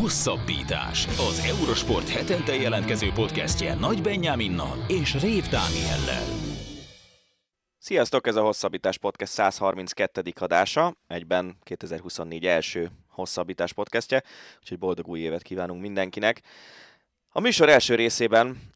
Hosszabbítás. Az Eurosport hetente jelentkező podcastje Nagy Benyáminnal és Rév Dániellel. Sziasztok, ez a Hosszabbítás Podcast 132. adása, egyben 2024 első Hosszabbítás podcastje, úgyhogy boldog új évet kívánunk mindenkinek. A műsor első részében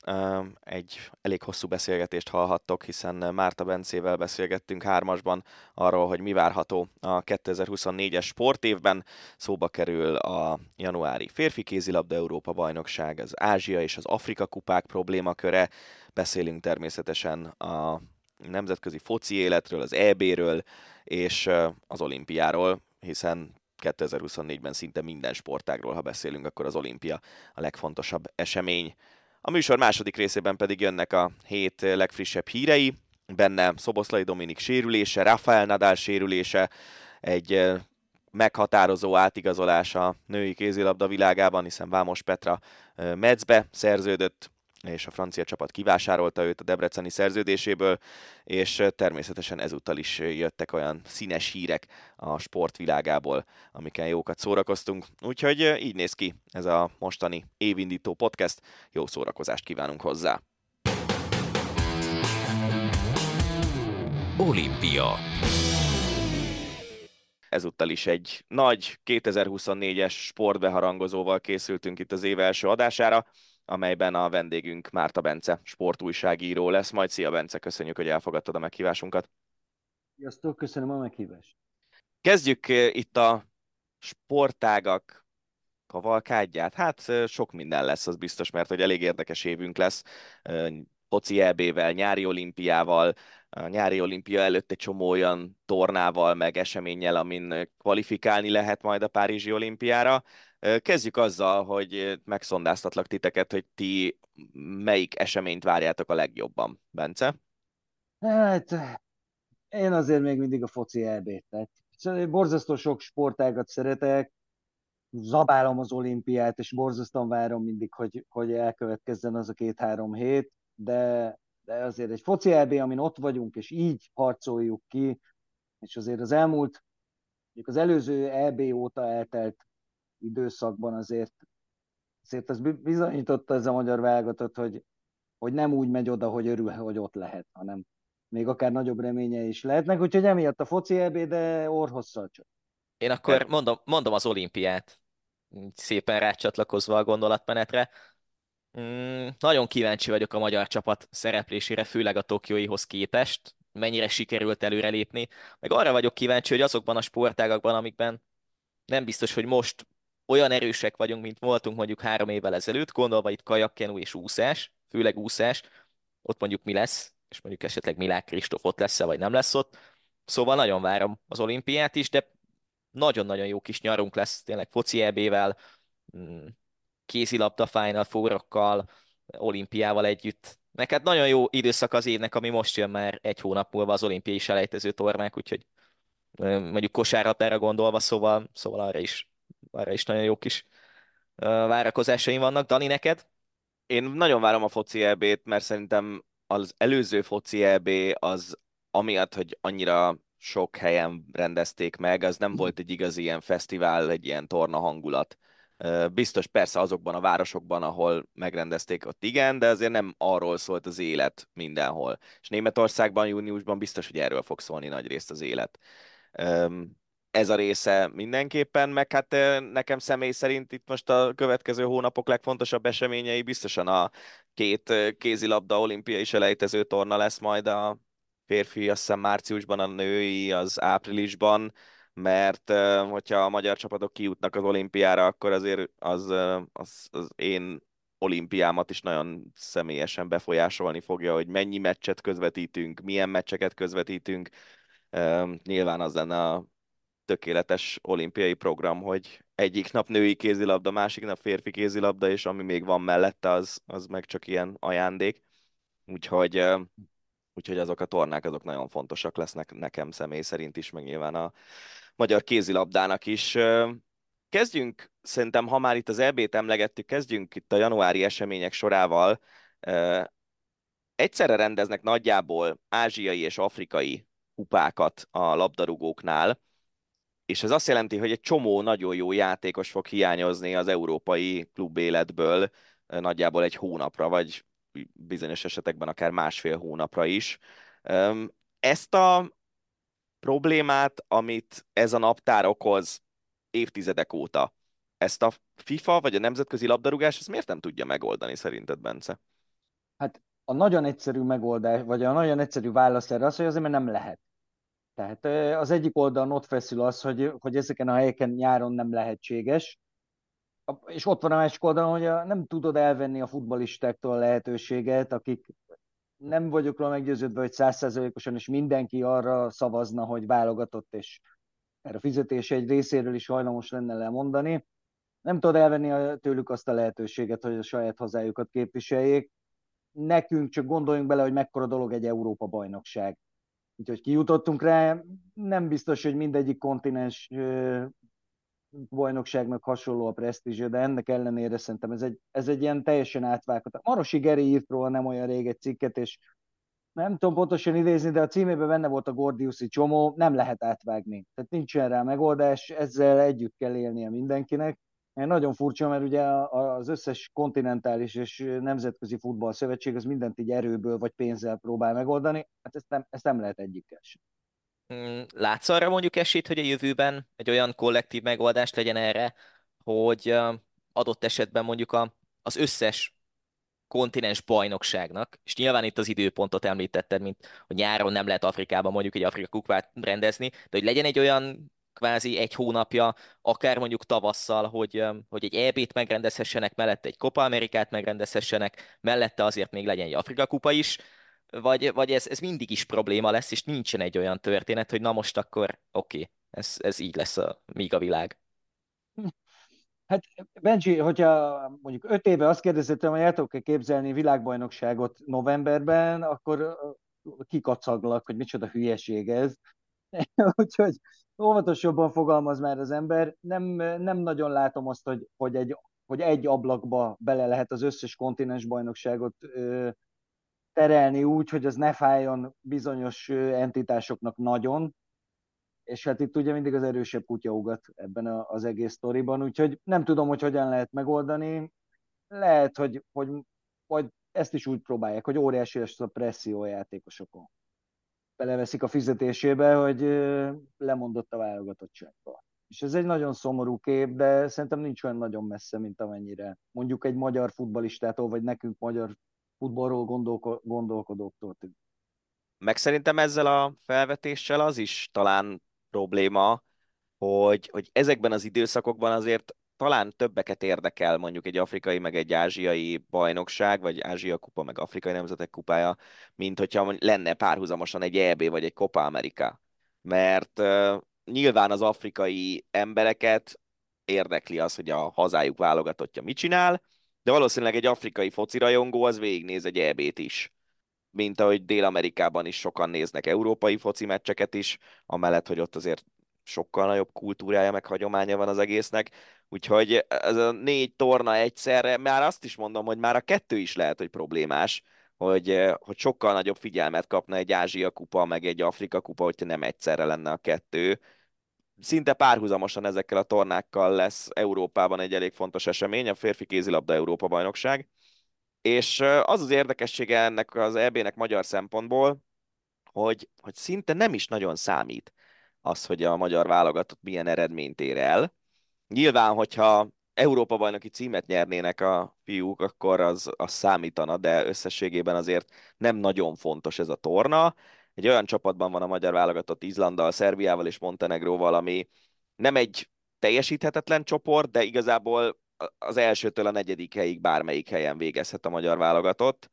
egy elég hosszú beszélgetést hallhattok, hiszen Márta Bencével beszélgettünk hármasban arról, hogy mi várható a 2024-es sportévben. Szóba kerül a januári férfi kézilabda Európa bajnokság, az Ázsia és az Afrika kupák problémaköre. Beszélünk természetesen a nemzetközi foci életről, az EB-ről és az olimpiáról, hiszen 2024-ben szinte minden sportágról, ha beszélünk, akkor az olimpia a legfontosabb esemény. A műsor második részében pedig jönnek a hét legfrissebb hírei, benne Szoboszlai Dominik sérülése, Rafael Nadal sérülése, egy meghatározó átigazolás a női kézilabda világában, hiszen Vámos Petra Medzbe szerződött és a francia csapat kivásárolta őt a debreceni szerződéséből, és természetesen ezúttal is jöttek olyan színes hírek a sportvilágából, amiken jókat szórakoztunk. Úgyhogy így néz ki ez a mostani évindító podcast. Jó szórakozást kívánunk hozzá! Olimpia ezúttal is egy nagy 2024-es sportbeharangozóval készültünk itt az év első adására amelyben a vendégünk Márta Bence, sportújságíró lesz. Majd szia Bence, köszönjük, hogy elfogadtad a meghívásunkat. Sziasztok, köszönöm a meghívást. Kezdjük eh, itt a sportágak kavalkádját. Hát eh, sok minden lesz, az biztos, mert hogy elég érdekes évünk lesz. Eh, Poci EB-vel, nyári olimpiával, a nyári olimpia előtt egy csomó olyan tornával, meg eseménnyel, amin kvalifikálni lehet majd a Párizsi olimpiára. Kezdjük azzal, hogy megszondáztatlak titeket, hogy ti melyik eseményt várjátok a legjobban, Bence? Hát, én azért még mindig a foci EB-t. Tehát borzasztó sok sportágat szeretek, zabálom az olimpiát, és borzasztóan várom mindig, hogy, hogy elkövetkezzen az a két-három hét, de, de azért egy foci EB, amin ott vagyunk, és így harcoljuk ki, és azért az elmúlt, az előző EB óta eltelt időszakban azért, azért az bizonyította ez a magyar válogatott, hogy, hogy nem úgy megy oda, hogy örül, hogy ott lehet, hanem még akár nagyobb reménye is lehetnek, úgyhogy emiatt a foci EB, de orhosszal csak. Én akkor mondom, mondom az olimpiát, szépen rácsatlakozva a gondolatmenetre. Mm, nagyon kíváncsi vagyok a magyar csapat szereplésére, főleg a Tokióihoz képest, mennyire sikerült előrelépni. Meg arra vagyok kíváncsi, hogy azokban a sportágakban, amikben nem biztos, hogy most olyan erősek vagyunk, mint voltunk mondjuk három évvel ezelőtt, gondolva itt kajakkenu és úszás, főleg úszás, ott mondjuk mi lesz, és mondjuk esetleg Milák Kristóf ott lesz-e, vagy nem lesz ott. Szóval nagyon várom az olimpiát is, de nagyon-nagyon jó kis nyarunk lesz, tényleg foci EB-vel, mm, kézilabda Final Four-okkal, olimpiával együtt. Neked nagyon jó időszak az évnek, ami most jön már egy hónap múlva az olimpiai selejtező tornák, úgyhogy mondjuk kosárlabdára gondolva, szóval, szóval arra is arra is nagyon jó kis várakozásaim vannak. Dani, neked? Én nagyon várom a foci EB-t, mert szerintem az előző foci EB az amiatt, hogy annyira sok helyen rendezték meg, az nem volt egy igazi ilyen fesztivál, egy ilyen torna hangulat. Biztos persze azokban a városokban, ahol megrendezték, ott igen, de azért nem arról szólt az élet mindenhol. És Németországban júniusban biztos, hogy erről fog szólni nagy részt az élet ez a része mindenképpen, meg hát nekem személy szerint itt most a következő hónapok legfontosabb eseményei biztosan a két kézilabda olimpiai selejtező torna lesz majd a férfi, azt hiszem márciusban, a női az áprilisban, mert hogyha a magyar csapatok kijutnak az olimpiára, akkor azért az, az, az én olimpiámat is nagyon személyesen befolyásolni fogja, hogy mennyi meccset közvetítünk, milyen meccseket közvetítünk. Nyilván az lenne a tökéletes olimpiai program, hogy egyik nap női kézilabda, másik nap férfi kézilabda, és ami még van mellette, az, az meg csak ilyen ajándék. Úgyhogy, úgyhogy azok a tornák azok nagyon fontosak lesznek nekem személy szerint is, meg nyilván a magyar kézilabdának is. Kezdjünk, szerintem, ha már itt az EB-t emlegettük, kezdjünk itt a januári események sorával. Egyszerre rendeznek nagyjából ázsiai és afrikai kupákat a labdarúgóknál és ez azt jelenti, hogy egy csomó nagyon jó játékos fog hiányozni az európai klub életből nagyjából egy hónapra, vagy bizonyos esetekben akár másfél hónapra is. Ezt a problémát, amit ez a naptár okoz évtizedek óta, ezt a FIFA vagy a nemzetközi labdarúgás, ezt miért nem tudja megoldani szerinted, Bence? Hát a nagyon egyszerű megoldás, vagy a nagyon egyszerű válasz erre az, hogy azért mert nem lehet. Tehát az egyik oldalon ott feszül az, hogy, hogy ezeken a helyeken nyáron nem lehetséges, és ott van a másik oldalon, hogy a, nem tudod elvenni a futbalistáktól a lehetőséget, akik nem vagyok róla meggyőződve, hogy százszerzelékosan és mindenki arra szavazna, hogy válogatott, és erre a fizetés egy részéről is hajlamos lenne lemondani. Nem tudod elvenni tőlük azt a lehetőséget, hogy a saját hazájukat képviseljék. Nekünk csak gondoljunk bele, hogy mekkora dolog egy Európa bajnokság. Úgyhogy kijutottunk rá, nem biztos, hogy mindegyik kontinens bajnokságnak hasonló a presztízse, de ennek ellenére szerintem ez egy, ez egy ilyen teljesen átvágott. Marosi Geri írt róla nem olyan rég egy cikket, és nem tudom pontosan idézni, de a címében benne volt a Gordiuszi csomó, nem lehet átvágni. Tehát nincsen rá megoldás, ezzel együtt kell élnie mindenkinek. Nagyon furcsa, mert ugye az összes kontinentális és nemzetközi futballszövetség az mindent így erőből vagy pénzzel próbál megoldani, hát ezt nem, ezt nem lehet egyikkel sem. Mm, látsz arra mondjuk esélyt, hogy a jövőben egy olyan kollektív megoldást legyen erre, hogy adott esetben mondjuk a, az összes kontinens bajnokságnak, és nyilván itt az időpontot említetted, mint hogy nyáron nem lehet Afrikában mondjuk egy Afrika kupát rendezni, de hogy legyen egy olyan kvázi egy hónapja, akár mondjuk tavasszal, hogy, hogy egy EB-t megrendezhessenek, mellette egy Copa Amerikát megrendezhessenek, mellette azért még legyen egy Afrika kupa is, vagy, vagy ez, ez mindig is probléma lesz, és nincsen egy olyan történet, hogy na most akkor oké, okay, ez, ez így lesz a, míg a világ. Hát Benji, hogyha mondjuk öt éve azt kérdeztem, hogy el tudok-e képzelni világbajnokságot novemberben, akkor kikacaglak, hogy micsoda hülyeség ez. Úgyhogy óvatosabban fogalmaz már az ember. Nem, nem nagyon látom azt, hogy, hogy, egy, hogy egy ablakba bele lehet az összes kontinens bajnokságot ö, terelni úgy, hogy az ne fájjon bizonyos entitásoknak nagyon, és hát itt ugye mindig az erősebb kutya ugat ebben az egész sztoriban, úgyhogy nem tudom, hogy hogyan lehet megoldani. Lehet, hogy, hogy vagy ezt is úgy próbálják, hogy óriási lesz a presszió a játékosokon. Beleveszik a fizetésébe, hogy lemondott a válogatottságba. És ez egy nagyon szomorú kép, de szerintem nincs olyan nagyon messze, mint amennyire mondjuk egy magyar futbalistától, vagy nekünk magyar futballról gondolko- gondolkodóktól tűnt. Meg szerintem ezzel a felvetéssel az is talán probléma, hogy, hogy ezekben az időszakokban azért talán többeket érdekel mondjuk egy afrikai, meg egy ázsiai bajnokság, vagy Ázsia kupa, meg afrikai nemzetek kupája, mint hogyha lenne párhuzamosan egy EB vagy egy Copa America. Mert nyilván az afrikai embereket érdekli az, hogy a hazájuk válogatottja mit csinál, de valószínűleg egy afrikai foci rajongó az végignéz egy EB-t is mint ahogy Dél-Amerikában is sokan néznek európai foci meccseket is, amellett, hogy ott azért sokkal nagyobb kultúrája, meg hagyománya van az egésznek. Úgyhogy ez a négy torna egyszerre, már azt is mondom, hogy már a kettő is lehet, hogy problémás, hogy, hogy sokkal nagyobb figyelmet kapna egy Ázsia kupa, meg egy Afrika kupa, hogyha nem egyszerre lenne a kettő. Szinte párhuzamosan ezekkel a tornákkal lesz Európában egy elég fontos esemény, a férfi kézilabda Európa bajnokság. És az az érdekessége ennek az EB-nek magyar szempontból, hogy, hogy szinte nem is nagyon számít az, hogy a magyar válogatott milyen eredményt ér el. Nyilván, hogyha Európa bajnoki címet nyernének a fiúk, akkor az, az számítana, de összességében azért nem nagyon fontos ez a torna. Egy olyan csapatban van a magyar válogatott Izlanddal, Szerbiával és Montenegróval, ami nem egy teljesíthetetlen csoport, de igazából az elsőtől a negyedik helyig bármelyik helyen végezhet a magyar válogatott,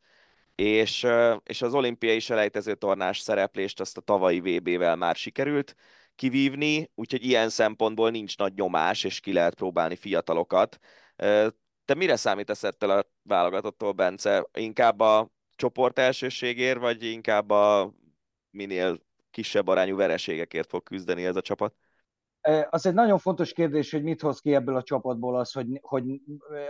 és, és az olimpiai selejtező tornás szereplést azt a tavalyi VB-vel már sikerült kivívni, úgyhogy ilyen szempontból nincs nagy nyomás, és ki lehet próbálni fiatalokat. Te mire számítasz ettől a válogatottól, Bence? Inkább a csoport elsőségért, vagy inkább a minél kisebb arányú vereségekért fog küzdeni ez a csapat? Az egy nagyon fontos kérdés, hogy mit hoz ki ebből a csapatból az, hogy, hogy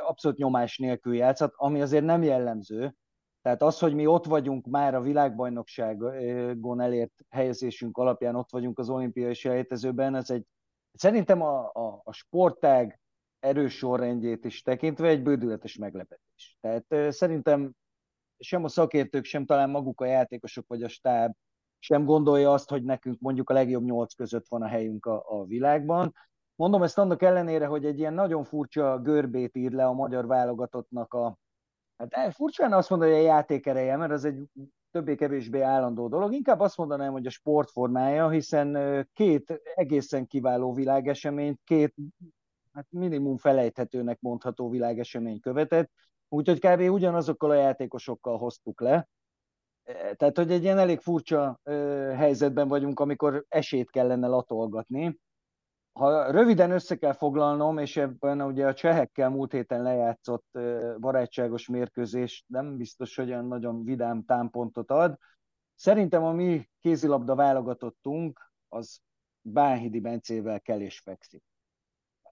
abszolút nyomás nélkül játszhat, ami azért nem jellemző. Tehát az, hogy mi ott vagyunk már a világbajnokságon elért helyezésünk alapján, ott vagyunk az olimpiai selejtezőben, ez egy Szerintem a, a, a sportág erős sorrendjét is tekintve egy bődületes meglepetés. Tehát szerintem sem a szakértők, sem talán maguk a játékosok vagy a stáb sem gondolja azt, hogy nekünk mondjuk a legjobb nyolc között van a helyünk a, a világban. Mondom ezt annak ellenére, hogy egy ilyen nagyon furcsa görbét ír le a magyar válogatottnak a, hát furcsán azt mondani, hogy a játékereje, mert az egy többé-kevésbé állandó dolog. Inkább azt mondanám, hogy a sportformája, hiszen két egészen kiváló világeseményt, két hát minimum felejthetőnek mondható világesemény követett, úgyhogy kb. ugyanazokkal a játékosokkal hoztuk le. E, tehát, hogy egy ilyen elég furcsa helyzetben vagyunk, amikor esélyt kellene latolgatni. Ha röviden össze kell foglalnom, és ebben ugye a csehekkel múlt héten lejátszott barátságos mérkőzés nem biztos, hogy olyan nagyon vidám támpontot ad. Szerintem a mi kézilabda válogatottunk, az Bánhidi Bencével kell és fekszik.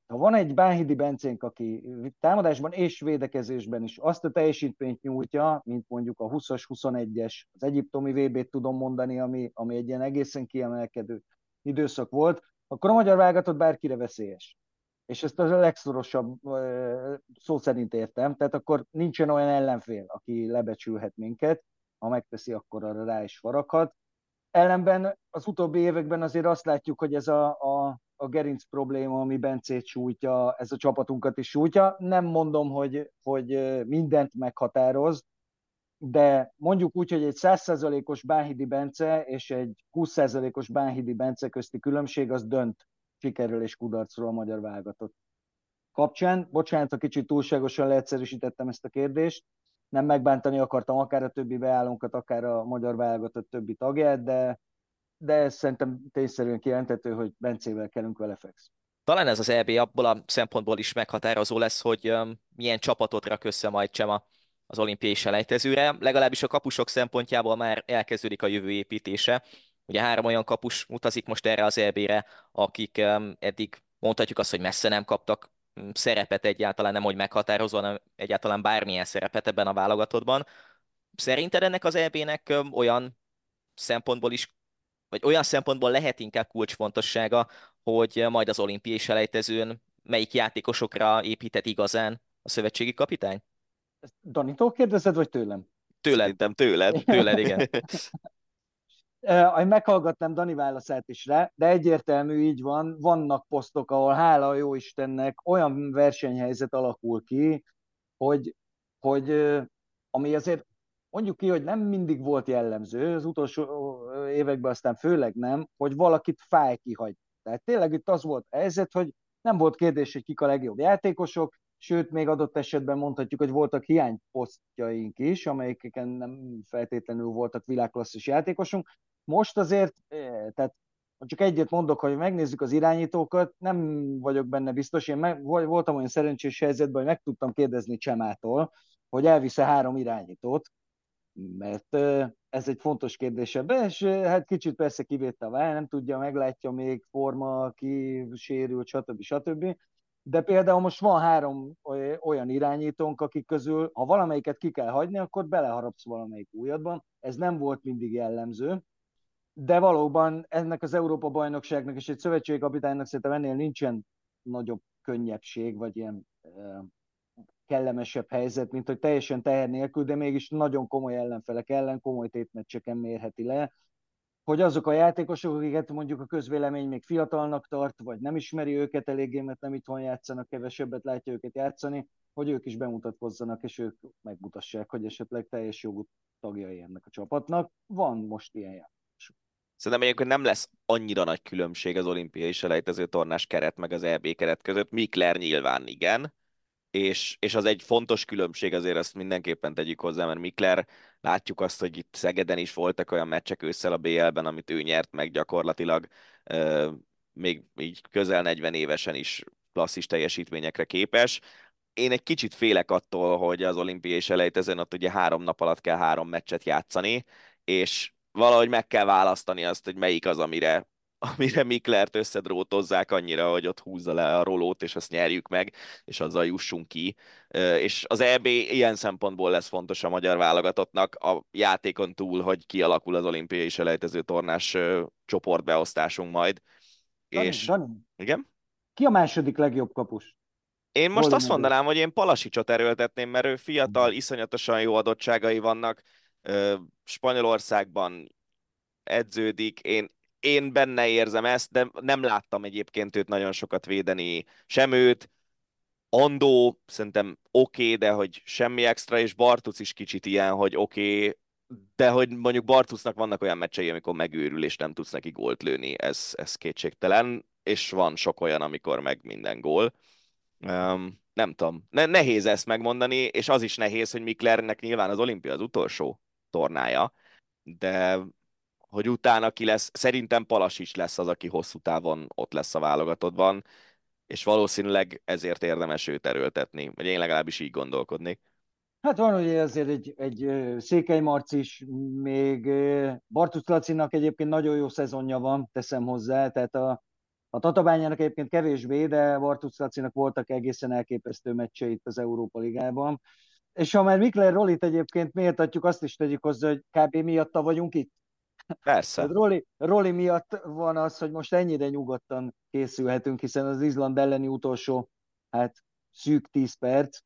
Ha van egy Bánhidi Bencénk, aki támadásban és védekezésben is azt a teljesítményt nyújtja, mint mondjuk a 20-as, 21-es, az egyiptomi VB-t tudom mondani, ami, ami egy ilyen egészen kiemelkedő időszak volt, akkor a magyar válogatott bárkire veszélyes. És ezt a legszorosabb szó szerint értem, tehát akkor nincsen olyan ellenfél, aki lebecsülhet minket, ha megteszi, akkor arra rá is faraghat. Ellenben az utóbbi években azért azt látjuk, hogy ez a, a, a gerinc probléma, ami Bencét sújtja, ez a csapatunkat is sújtja. Nem mondom, hogy, hogy mindent meghatároz, de mondjuk úgy, hogy egy 100%-os Bánhidi Bence és egy 20%-os Bánhidi Bence közti különbség az dönt sikerről és kudarcról a magyar válogatott kapcsán. Bocsánat, ha kicsit túlságosan leegyszerűsítettem ezt a kérdést, nem megbántani akartam akár a többi beállónkat, akár a magyar válogatott többi tagját, de, de ez szerintem tényszerűen kijelentető, hogy Bencével kellünk vele feksz. Talán ez az EB abból a szempontból is meghatározó lesz, hogy um, milyen csapatot rak össze majd Csema az olimpiai selejtezőre. Legalábbis a kapusok szempontjából már elkezdődik a jövő építése. Ugye három olyan kapus utazik most erre az EB-re, akik eddig mondhatjuk azt, hogy messze nem kaptak mm, szerepet egyáltalán, nem hogy meghatározó, hanem egyáltalán bármilyen szerepet ebben a válogatottban. Szerinted ennek az EB-nek olyan szempontból is, vagy olyan szempontból lehet inkább kulcsfontossága, hogy majd az olimpiai selejtezőn melyik játékosokra épített igazán a szövetségi kapitány? Ezt Danitól kérdezed, vagy tőlem? Tőled. Tőled. Tőled, igen. Uh, meghallgattam Dani válaszát is rá, de egyértelmű így van, vannak posztok, ahol hála a jó Istennek olyan versenyhelyzet alakul ki, hogy, hogy ami azért mondjuk ki, hogy nem mindig volt jellemző, az utolsó években aztán főleg nem, hogy valakit fáj kihagy. Tehát tényleg itt az volt a helyzet, hogy nem volt kérdés, hogy kik a legjobb játékosok, sőt, még adott esetben mondhatjuk, hogy voltak hiányposztjaink is, amelyeken nem feltétlenül voltak világklasszis játékosunk. Most azért, eh, tehát csak egyet mondok, hogy megnézzük az irányítókat, nem vagyok benne biztos. Én meg, voltam olyan szerencsés helyzetben, hogy meg tudtam kérdezni Csemától, hogy elvisze három irányítót, mert eh, ez egy fontos kérdés ebben, és eh, hát kicsit persze kivétte a vár, nem tudja, meglátja még forma, ki sérült, stb. stb. De például most van három olyan irányítónk, akik közül, ha valamelyiket ki kell hagyni, akkor beleharapsz valamelyik újadban. Ez nem volt mindig jellemző, de valóban ennek az Európa-bajnokságnak és egy szövetségkapitánynak szerintem ennél nincsen nagyobb könnyebbség, vagy ilyen kellemesebb helyzet, mint hogy teljesen teher nélkül, de mégis nagyon komoly ellenfelek ellen, komoly tétmeccseken mérheti le, hogy azok a játékosok, akiket mondjuk a közvélemény még fiatalnak tart, vagy nem ismeri őket eléggé, mert nem itthon játszanak, kevesebbet látja őket játszani, hogy ők is bemutatkozzanak, és ők megmutassák, hogy esetleg teljes jogú tagjai ennek a csapatnak. Van most ilyen játékos. Szerintem egyébként nem lesz annyira nagy különbség az olimpiai selejtező tornás keret meg az EB keret között. Mikler nyilván igen, és, és az egy fontos különbség, azért ezt mindenképpen tegyük hozzá, mert Mikler látjuk azt, hogy itt Szegeden is voltak olyan meccsek ősszel a BL-ben, amit ő nyert meg gyakorlatilag, euh, még így közel 40 évesen is klasszis teljesítményekre képes. Én egy kicsit félek attól, hogy az olimpiai selejtezőn ott ugye három nap alatt kell három meccset játszani, és valahogy meg kell választani azt, hogy melyik az, amire amire Miklert összedrótozzák annyira, hogy ott húzza le a rolót, és azt nyerjük meg, és azzal jussunk ki. És az EB ilyen szempontból lesz fontos a magyar válogatottnak a játékon túl, hogy kialakul az olimpiai selejtező tornás csoportbeosztásunk majd. Dani, és... Dani, igen? Ki a második legjobb kapus? Én most azt mondanám, hogy én Palasicsot erőltetném, mert ő fiatal, iszonyatosan jó adottságai vannak. Spanyolországban edződik, én, én benne érzem ezt, de nem láttam egyébként őt nagyon sokat védeni, sem őt. Andó szerintem oké, okay, de hogy semmi extra, és Bartuc is kicsit ilyen, hogy oké, okay, de hogy mondjuk Bartucnak vannak olyan meccsei, amikor megőrül, és nem tudsz neki gólt lőni, ez, ez kétségtelen, és van sok olyan, amikor meg minden gól. Um, nem tudom, ne, nehéz ezt megmondani, és az is nehéz, hogy Miklernek nyilván az olimpia az utolsó tornája, de hogy utána ki lesz, szerintem Palas is lesz az, aki hosszú távon ott lesz a válogatottban, és valószínűleg ezért érdemes őt erőltetni, vagy én legalábbis így gondolkodnék. Hát van ugye azért egy, egy Székely Marci is, még Bartusz Lacinak egyébként nagyon jó szezonja van, teszem hozzá, tehát a, a Tatabányának egyébként kevésbé, de Bartusz Lacinak voltak egészen elképesztő meccseit az Európa Ligában. És ha már Mikler Rolit egyébként méltatjuk, azt is tegyük hozzá, hogy kb. miatta vagyunk itt. Persze. Roli, Roli miatt van az, hogy most ennyire nyugodtan készülhetünk, hiszen az Izland elleni utolsó, hát szűk 10 perc,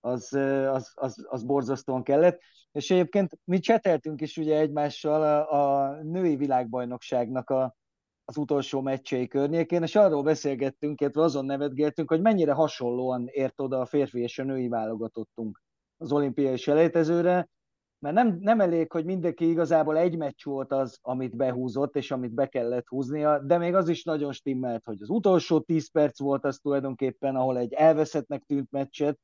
az, az, az, az borzasztóan kellett. És egyébként mi cseteltünk is ugye egymással a, a női világbajnokságnak a, az utolsó meccsei környékén, és arról beszélgettünk, illetve azon nevetgéltünk, hogy mennyire hasonlóan ért oda a férfi és a női válogatottunk az olimpiai selejtezőre, mert nem, nem elég, hogy mindenki igazából egy meccs volt az, amit behúzott, és amit be kellett húznia, de még az is nagyon stimmelt, hogy az utolsó 10 perc volt az tulajdonképpen, ahol egy elveszettnek tűnt meccset,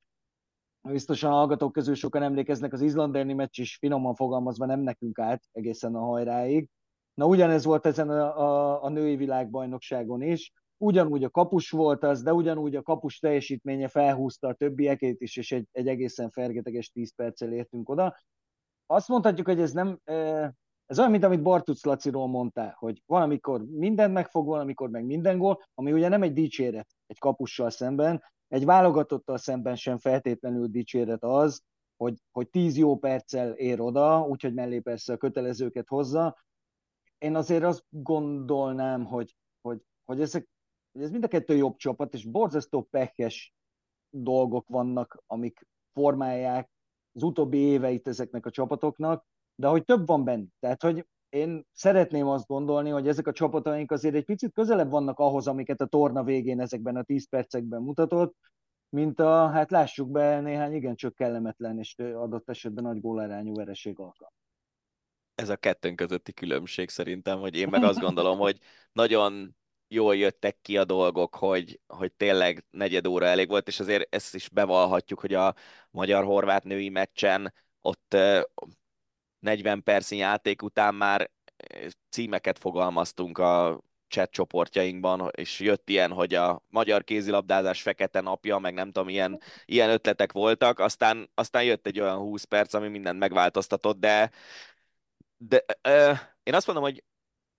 biztosan a hallgatók közül sokan emlékeznek, az izlanderni meccs is finoman fogalmazva nem nekünk állt egészen a hajráig. Na ugyanez volt ezen a, a, a női világbajnokságon is, ugyanúgy a kapus volt az, de ugyanúgy a kapus teljesítménye felhúzta a többiekét is, és egy, egy egészen fergeteges 10 perccel értünk oda azt mondhatjuk, hogy ez nem, ez olyan, mint amit Bartuc Laciról mondtál, hogy valamikor mindent megfog, valamikor meg minden gól, ami ugye nem egy dicséret egy kapussal szemben, egy válogatottal szemben sem feltétlenül dicséret az, hogy, hogy tíz jó perccel ér oda, úgyhogy mellé persze a kötelezőket hozza. Én azért azt gondolnám, hogy, hogy, hogy, ezek, hogy ez mind a kettő jobb csapat, és borzasztó pekes dolgok vannak, amik formálják az utóbbi éveit ezeknek a csapatoknak, de hogy több van benne. Tehát, hogy én szeretném azt gondolni, hogy ezek a csapataink azért egy picit közelebb vannak ahhoz, amiket a torna végén ezekben a 10 percekben mutatott, mint a, hát lássuk be, néhány igencsak kellemetlen és adott esetben nagy gólarányú vereség alkalm. Ez a kettőnk közötti különbség szerintem, hogy én meg azt gondolom, hogy nagyon jól jöttek ki a dolgok, hogy, hogy tényleg negyed óra elég volt, és azért ezt is bevallhatjuk, hogy a magyar-horvát női meccsen ott 40 percnyi játék után már címeket fogalmaztunk a chat csoportjainkban, és jött ilyen, hogy a magyar kézilabdázás fekete napja, meg nem tudom, ilyen, ilyen ötletek voltak, aztán, aztán jött egy olyan 20 perc, ami mindent megváltoztatott, de, de ö, én azt mondom, hogy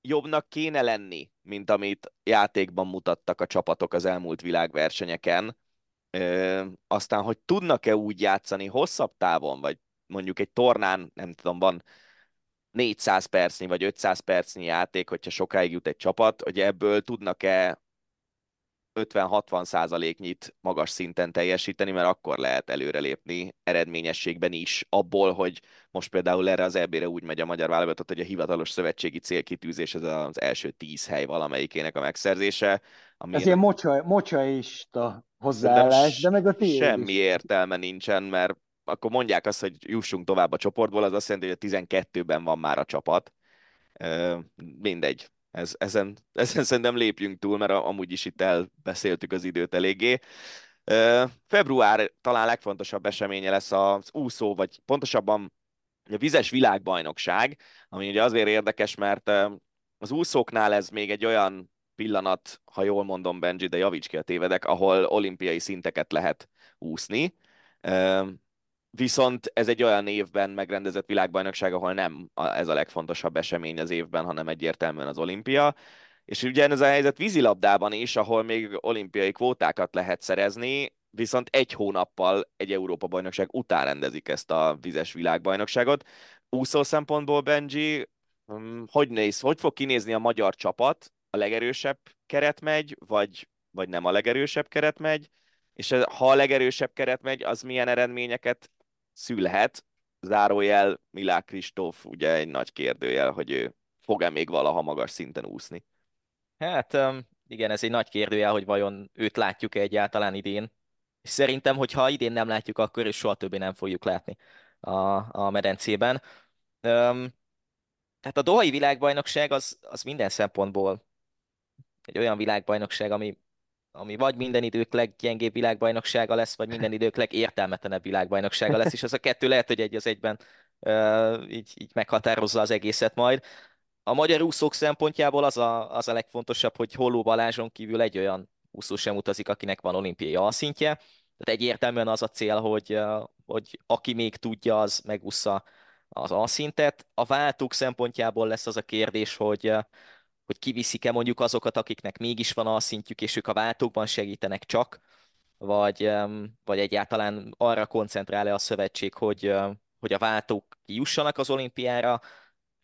jobbnak kéne lenni, mint amit játékban mutattak a csapatok az elmúlt világversenyeken. Ö, aztán, hogy tudnak-e úgy játszani hosszabb távon, vagy mondjuk egy tornán, nem tudom, van 400 percnyi vagy 500 percnyi játék, hogyha sokáig jut egy csapat, hogy ebből tudnak-e 50-60 százaléknyit magas szinten teljesíteni, mert akkor lehet előrelépni eredményességben is, abból, hogy most például erre az EB-re úgy megy a magyar válogatott, hogy a hivatalos szövetségi célkitűzés ez az első tíz hely valamelyikének a megszerzése. Ami ez ilyen mocsa, mocsaista hozzáállás, de meg a tiéd Semmi is. értelme nincsen, mert akkor mondják azt, hogy jussunk tovább a csoportból, az azt jelenti, hogy a 12-ben van már a csapat. Mindegy, ez, ezen, ezen szerintem lépjünk túl, mert amúgy is itt elbeszéltük az időt eléggé. Február talán legfontosabb eseménye lesz az úszó, vagy pontosabban a vizes világbajnokság, ami ugye azért érdekes, mert az úszóknál ez még egy olyan pillanat, ha jól mondom, Benji, de javíts ki a tévedek, ahol olimpiai szinteket lehet úszni. Viszont ez egy olyan évben megrendezett világbajnokság, ahol nem ez a legfontosabb esemény az évben, hanem egyértelműen az olimpia. És ugye ez a helyzet vízilabdában is, ahol még olimpiai kvótákat lehet szerezni, viszont egy hónappal egy Európa-bajnokság után rendezik ezt a vizes világbajnokságot. Úszó szempontból, Benji, hm, hogy néz, hogy fog kinézni a magyar csapat? A legerősebb keret megy, vagy, vagy nem a legerősebb keret megy, és ha a legerősebb keret megy, az milyen eredményeket szülhet. Zárójel Milák Kristóf, ugye egy nagy kérdőjel, hogy ő fog-e még valaha magas szinten úszni. Hát igen, ez egy nagy kérdőjel, hogy vajon őt látjuk -e egyáltalán idén. És szerintem, hogy ha idén nem látjuk, akkor is soha többé nem fogjuk látni a, a medencében. Um, tehát a Dohai világbajnokság az, az minden szempontból egy olyan világbajnokság, ami, ami vagy minden idők leggyengébb világbajnoksága lesz, vagy minden idők legértelmetlenebb világbajnoksága lesz, és az a kettő lehet, hogy egy az egyben uh, így, így meghatározza az egészet majd. A magyar úszók szempontjából az a, az a legfontosabb, hogy Holló Balázson kívül egy olyan úszó sem utazik, akinek van olimpiai alszintje. Tehát egyértelműen az a cél, hogy, hogy aki még tudja, az megúszza az alszintet. A váltók szempontjából lesz az a kérdés, hogy, hogy kiviszik-e mondjuk azokat, akiknek mégis van alszintjük, és ők a váltókban segítenek csak, vagy, vagy egyáltalán arra koncentrál-e a szövetség, hogy, hogy a váltók kijussanak az olimpiára,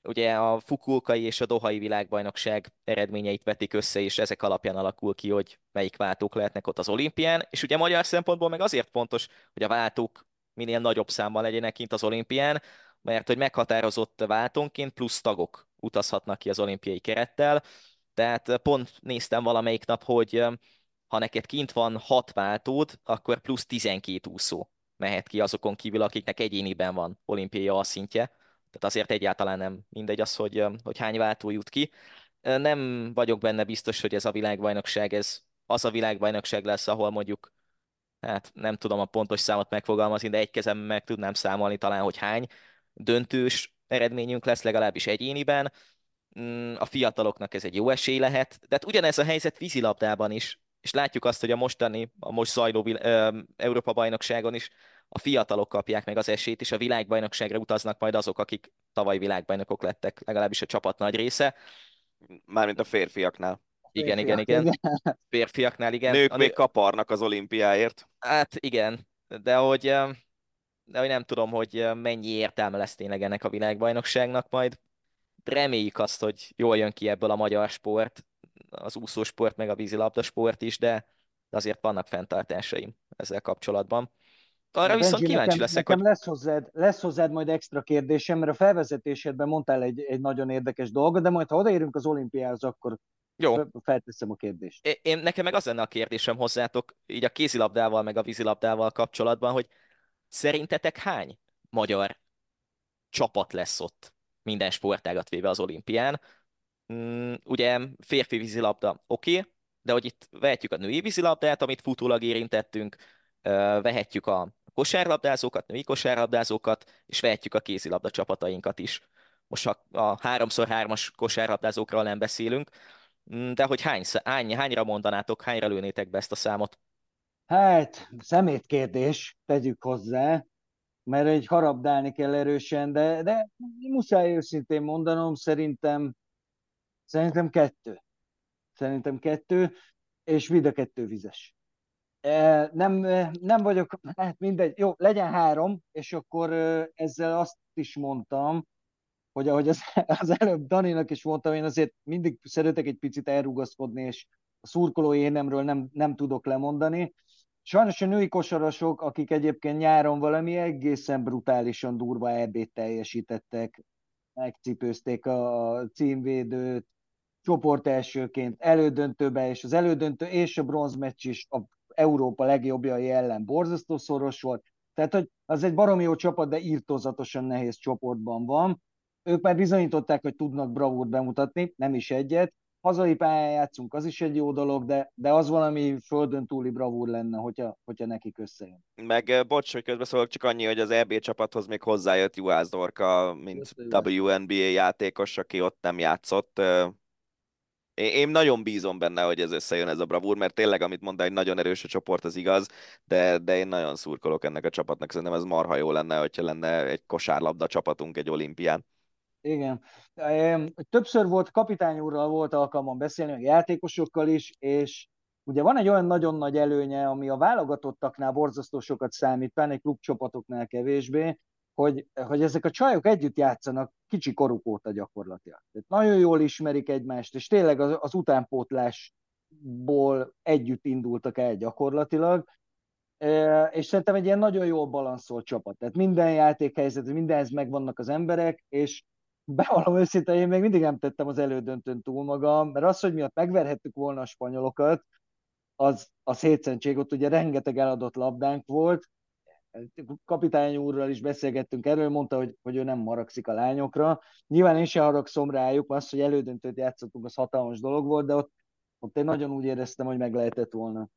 ugye a Fukulkai és a Dohai világbajnokság eredményeit vetik össze, és ezek alapján alakul ki, hogy melyik váltók lehetnek ott az olimpián, és ugye magyar szempontból meg azért fontos, hogy a váltók minél nagyobb számmal legyenek kint az olimpián, mert hogy meghatározott váltónként plusz tagok utazhatnak ki az olimpiai kerettel, tehát pont néztem valamelyik nap, hogy ha neked kint van 6 váltód, akkor plusz 12 úszó mehet ki azokon kívül, akiknek egyéniben van olimpiai alszintje, tehát azért egyáltalán nem mindegy az, hogy, hogy hány váltó jut ki. Nem vagyok benne biztos, hogy ez a világbajnokság, ez az a világbajnokság lesz, ahol mondjuk, hát nem tudom a pontos számot megfogalmazni, de egy kezem meg tudnám számolni talán, hogy hány döntős eredményünk lesz, legalábbis egyéniben. Mm, a fiataloknak ez egy jó esély lehet, de hát ugyanez a helyzet vízilabdában is, és látjuk azt, hogy a mostani, a most zajló Európa-bajnokságon is a fiatalok kapják meg az esélyt, és a világbajnokságra utaznak majd azok, akik tavaly világbajnokok lettek, legalábbis a csapat nagy része. Mármint a férfiaknál. Igen, igen, igen. Férfiaknál, igen. Nők a nő... még kaparnak az olimpiáért. Hát igen, de hogy, de hogy nem tudom, hogy mennyi értelme lesz tényleg ennek a világbajnokságnak majd. Reméljük azt, hogy jól jön ki ebből a magyar sport, az úszósport, meg a vízilabdasport is, de azért vannak fenntartásaim ezzel kapcsolatban. Arra Benji, viszont kíváncsi nekem, leszek, nekem hogy... lesz, hozzád, lesz hozzád majd extra kérdésem, mert a felvezetésedben mondtál egy, egy nagyon érdekes dolgot, de majd ha odaérünk az olimpiához, akkor Jó. felteszem a kérdést. Én, én, nekem meg az lenne a kérdésem hozzátok, így a kézilabdával, meg a vízilabdával kapcsolatban, hogy szerintetek hány magyar csapat lesz ott minden sportágat véve az olimpián? Mm, ugye férfi vízilabda oké, okay, de hogy itt vehetjük a női vízilabdát, amit futólag érintettünk, vehetjük a kosárlabdázókat, női kosárlabdázókat, és vehetjük a kézilabda csapatainkat is. Most ha a 3x3-as kosárlabdázókról nem beszélünk, mm, de hogy hány, hány, hányra mondanátok, hányra lőnétek be ezt a számot? Hát, szemétkérdés, tegyük hozzá, mert egy harabdálni kell erősen, de, de muszáj őszintén mondanom, szerintem, szerintem kettő. Szerintem kettő, és mind a kettő vizes nem, nem vagyok, hát mindegy, jó, legyen három, és akkor ezzel azt is mondtam, hogy ahogy az, az előbb Daninak is mondtam, én azért mindig szeretek egy picit elrugaszkodni, és a szurkolói énemről nem, nem tudok lemondani. Sajnos a női kosarasok, akik egyébként nyáron valami egészen brutálisan durva EB-t teljesítettek, megcipőzték a címvédőt, csoport elsőként elődöntőbe, és az elődöntő és a bronzmeccs is a Európa legjobbjai ellen borzasztó szoros volt, tehát hogy az egy baromi jó csapat, de írtózatosan nehéz csoportban van. Ők már bizonyították, hogy tudnak bravúrt bemutatni, nem is egyet. Hazai pályán játszunk, az is egy jó dolog, de, de az valami földön túli bravúr lenne, hogyha, hogyha nekik összejön. Meg bocs, hogy közbeszólok, csak annyi, hogy az EB csapathoz még hozzájött Juhász Dorka, mint WNBA játékos, aki ott nem játszott én nagyon bízom benne, hogy ez összejön ez a bravúr, mert tényleg, amit mondta, egy nagyon erős a csoport, az igaz, de, de én nagyon szurkolok ennek a csapatnak. Szerintem ez marha jó lenne, hogyha lenne egy kosárlabda csapatunk egy olimpián. Igen. Többször volt, kapitány úrral volt alkalmam beszélni, a játékosokkal is, és ugye van egy olyan nagyon nagy előnye, ami a válogatottaknál borzasztó sokat számít, pláne klubcsapatoknál kevésbé, hogy, hogy ezek a csajok együtt játszanak kicsi koruk óta gyakorlatilag. Tehát nagyon jól ismerik egymást, és tényleg az, az utánpótlás ból együtt indultak el gyakorlatilag, és szerintem egy ilyen nagyon jól balanszolt csapat. Tehát minden játékhelyzet, mindenhez megvannak az emberek, és bevallom őszintén, én még mindig nem tettem az elődöntőn túl magam, mert az, hogy miatt megverhettük volna a spanyolokat, az, az hétszentség, ott ugye rengeteg eladott labdánk volt, kapitány úrral is beszélgettünk erről, mondta, hogy, hogy ő nem maragszik a lányokra. Nyilván én sem haragszom rájuk, az, hogy elődöntőt játszottunk, az hatalmas dolog volt, de ott, ott én nagyon úgy éreztem, hogy meg lehetett volna.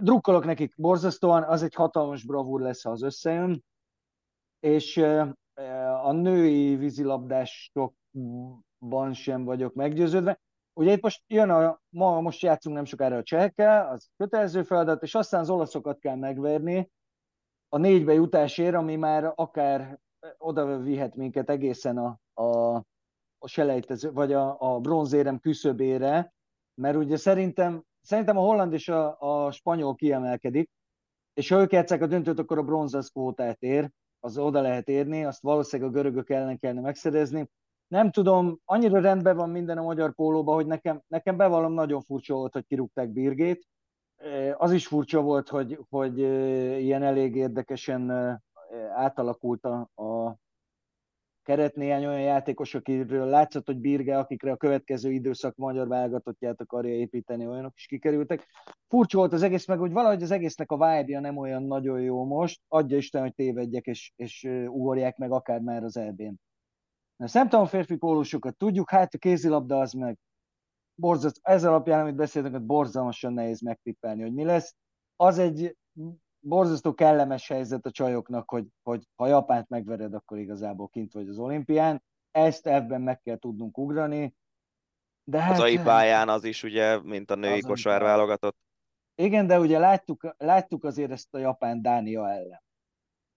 Drukkolok nekik borzasztóan, az egy hatalmas bravúr lesz, ha az összejön, és a női vízilabdásokban sem vagyok meggyőződve. Ugye itt most jön a, ma most játszunk nem sokára a csehekkel, az kötelező feladat, és aztán az olaszokat kell megverni a négybe jutásért, ami már akár oda vihet minket egészen a, a, a selejtező, vagy a, a bronzérem küszöbére, mert ugye szerintem, szerintem a holland és a, a spanyol kiemelkedik, és ha ők játszák a döntőt, akkor a bronz az kvótát ér, az oda lehet érni, azt valószínűleg a görögök ellen kellene megszerezni. Nem tudom, annyira rendben van minden a magyar pólóban, hogy nekem, nekem bevallom nagyon furcsa volt, hogy kirúgták Birgét. Az is furcsa volt, hogy, hogy ilyen elég érdekesen átalakult a, a keret néhány olyan játékos, akiről látszott, hogy Birge, akikre a következő időszak magyar válogatottját akarja építeni, olyanok is kikerültek. Furcsa volt az egész, meg hogy valahogy az egésznek a vibe nem olyan nagyon jó most, adja Isten, hogy tévedjek, és, és ugorják meg akár már az elbén. Mert szemtelen férfi pólusokat tudjuk, hát a kézilabda az meg borzat, ez alapján, amit beszéltünk, hogy borzalmasan nehéz megtippelni, hogy mi lesz. Az egy borzasztó kellemes helyzet a csajoknak, hogy, hogy ha Japánt megvered, akkor igazából kint vagy az olimpián. Ezt ebben meg kell tudnunk ugrani. De hát, az AI pályán az is ugye, mint a női kosár válogatott. Igen, de ugye láttuk, láttuk azért ezt a Japán-Dánia ellen.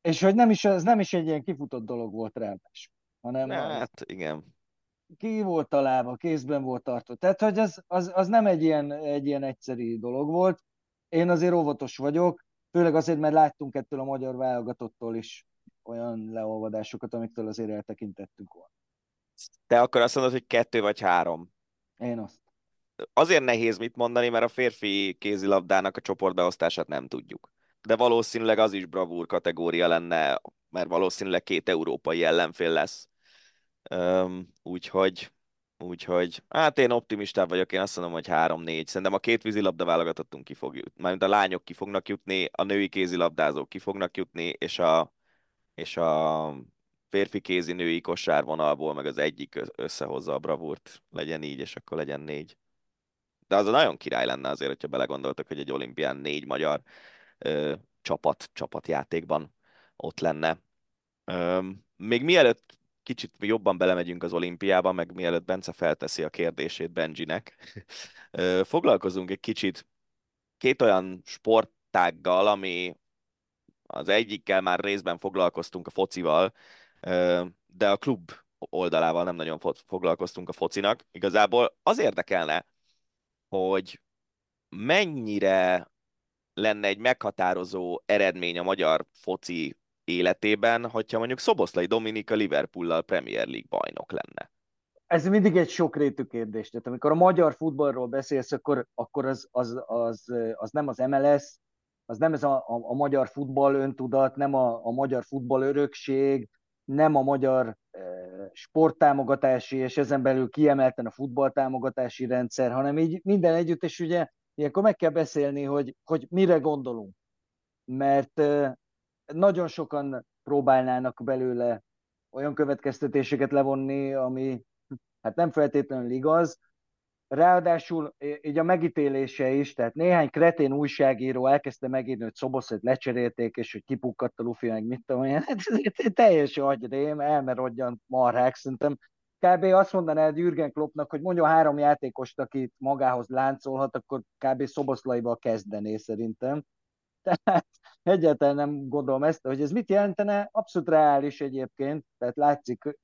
És hogy nem is, ez nem is egy ilyen kifutott dolog volt ráadásul. Hanem hát, igen. Ki volt találva, kézben volt tartva. Tehát, hogy az, az, az nem egy ilyen, egy ilyen egyszerű dolog volt. Én azért óvatos vagyok, Főleg azért, mert láttunk ettől a magyar válogatottól is olyan leolvadásokat, amiktől azért eltekintettünk volna. Te akkor azt mondod, hogy kettő vagy három? Én azt. Azért nehéz mit mondani, mert a férfi kézilabdának a csoportbeosztását nem tudjuk. De valószínűleg az is bravúr kategória lenne, mert valószínűleg két európai ellenfél lesz. Um, úgyhogy Úgyhogy, hát én optimistább vagyok, én azt mondom, hogy 3-4. Szerintem a két vízilabda válogatottunk ki fog jutni. Mármint a lányok ki fognak jutni, a női kézilabdázók ki fognak jutni, és a, és a férfi kézi női kosárvonalból meg az egyik összehozza a bravúrt. Legyen így, és akkor legyen négy. De az a nagyon király lenne azért, hogyha belegondoltak, hogy egy olimpián négy magyar ö, csapat, csapatjátékban ott lenne. Ö, még mielőtt kicsit jobban belemegyünk az olimpiába, meg mielőtt Bence felteszi a kérdését Benjinek, foglalkozunk egy kicsit két olyan sporttággal, ami az egyikkel már részben foglalkoztunk a focival, de a klub oldalával nem nagyon foglalkoztunk a focinak. Igazából az érdekelne, hogy mennyire lenne egy meghatározó eredmény a magyar foci életében, hogyha mondjuk Szoboszlai Dominika Liverpool-lal Premier League bajnok lenne? Ez mindig egy sokrétű kérdés. Tehát amikor a magyar futballról beszélsz, akkor, akkor az, az, az, az nem az MLS, az nem ez a, a, a magyar futball öntudat, nem a, a magyar futball örökség, nem a magyar e, sporttámogatási, és ezen belül kiemelten a futballtámogatási rendszer, hanem így minden együtt, és ugye ilyenkor meg kell beszélni, hogy, hogy mire gondolunk. Mert e, nagyon sokan próbálnának belőle olyan következtetéseket levonni, ami hát nem feltétlenül igaz. Ráadásul így a megítélése is, tehát néhány kretén újságíró elkezdte megírni, hogy Szoboszét lecserélték, és hogy kipukkadt a Luffy, meg mit tudom én. Hát ez teljes agyrém, elmerodjan marhák, szerintem kb. azt mondaná Jürgen Kloppnak, hogy mondja három játékost, akit magához láncolhat, akkor kb. Szoboszlaival kezdené szerintem. Tehát egyáltalán nem gondolom ezt, hogy ez mit jelentene, abszolút reális egyébként, tehát látszik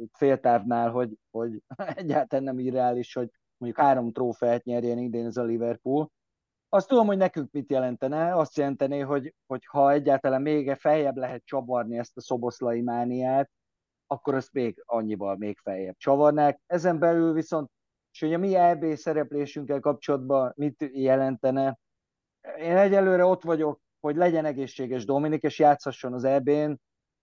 itt féltávnál, hogy, hogy egyáltalán nem irreális, hogy mondjuk három trófeát nyerjen idén ez a Liverpool. Azt tudom, hogy nekünk mit jelentene, azt jelenteni, hogy, hogy ha egyáltalán még feljebb lehet csavarni ezt a szoboszlai mániát, akkor azt még annyival még feljebb csavarnák. Ezen belül viszont és hogy a mi EB szereplésünkkel kapcsolatban mit jelentene. Én egyelőre ott vagyok, hogy legyen egészséges Dominik, és játszhasson az EB-n,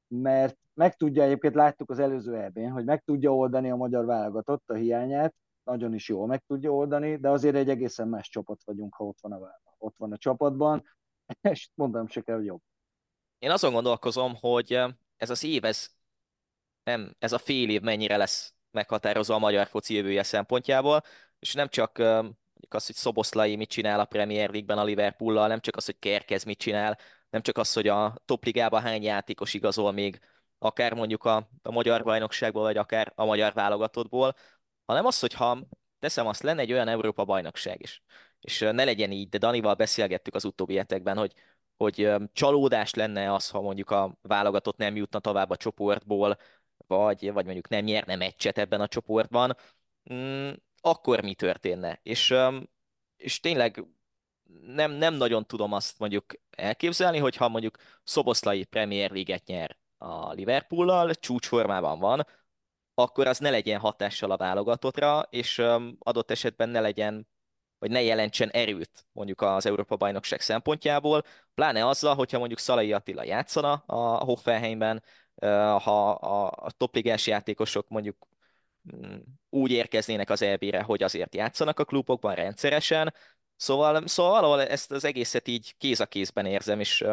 mert meg tudja, egyébként láttuk az előző EB-n, hogy meg tudja oldani a magyar válogatott a hiányát, nagyon is jól meg tudja oldani, de azért egy egészen más csapat vagyunk, ha ott van a, ott van a csapatban, és mondom se kell, hogy jobb. Én azon gondolkozom, hogy ez az év, ez, nem, ez a fél év mennyire lesz meghatározó a magyar foci jövője szempontjából, és nem csak az, hogy Szoboszlai mit csinál a Premier League-ben a Liverpool-lal, nem csak az, hogy Kerkez mit csinál, nem csak az, hogy a topligában hány játékos igazol még, akár mondjuk a, a magyar bajnokságból, vagy akár a magyar válogatottból, hanem az, hogyha teszem azt, lenne egy olyan Európa bajnokság is, és ne legyen így, de Danival beszélgettük az utóbbi hetekben, hogy, hogy csalódás lenne az, ha mondjuk a válogatott nem jutna tovább a csoportból, vagy, vagy mondjuk nem nyerne meccset ebben a csoportban, mm, akkor mi történne? És, és tényleg nem, nem nagyon tudom azt mondjuk elképzelni, hogyha mondjuk Szoboszlai Premier League-et nyer a Liverpool-lal, csúcsformában van, akkor az ne legyen hatással a válogatottra, és adott esetben ne legyen, vagy ne jelentsen erőt mondjuk az Európa bajnokság szempontjából, pláne azzal, hogyha mondjuk Szalai Attila játszana a Hoffenheimben, ha a topligás játékosok mondjuk úgy érkeznének az EB-re, hogy azért játszanak a klubokban rendszeresen, Szóval, szóval valahol ezt az egészet így kéz a kézben érzem, és,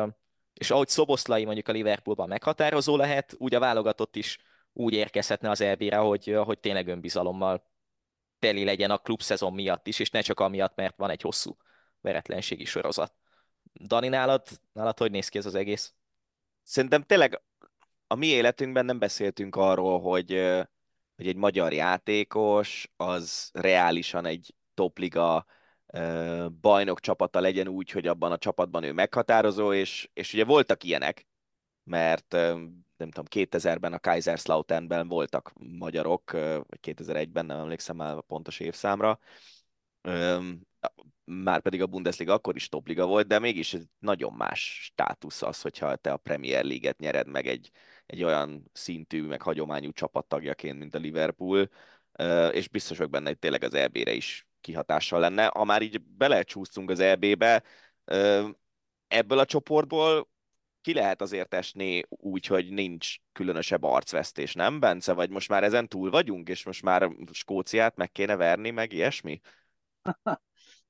és ahogy Szoboszlai mondjuk a Liverpoolban meghatározó lehet, úgy a válogatott is úgy érkezhetne az EB-re, hogy, hogy tényleg önbizalommal teli legyen a klubszezon miatt is, és ne csak amiatt, mert van egy hosszú veretlenségi sorozat. Dani, nálad, nálad hogy néz ki ez az egész? Szerintem tényleg a mi életünkben nem beszéltünk arról, hogy, hogy egy magyar játékos az reálisan egy topliga bajnok csapata legyen úgy, hogy abban a csapatban ő meghatározó, és, és ugye voltak ilyenek, mert nem tudom, 2000-ben a Kaiserslauternben voltak magyarok, vagy 2001-ben, nem emlékszem már a pontos évszámra, már pedig a Bundesliga akkor is topliga volt, de mégis nagyon más státusz az, hogyha te a Premier League-et nyered meg egy, egy olyan szintű, meg hagyományú csapattagjaként, mint a Liverpool, és biztos vagyok benne, hogy tényleg az EB-re is kihatással lenne. Ha már így belecsúsztunk az EB-be, ebből a csoportból ki lehet azért esni úgy, hogy nincs különösebb arcvesztés, nem, Bence? Vagy most már ezen túl vagyunk, és most már Skóciát meg kéne verni, meg ilyesmi?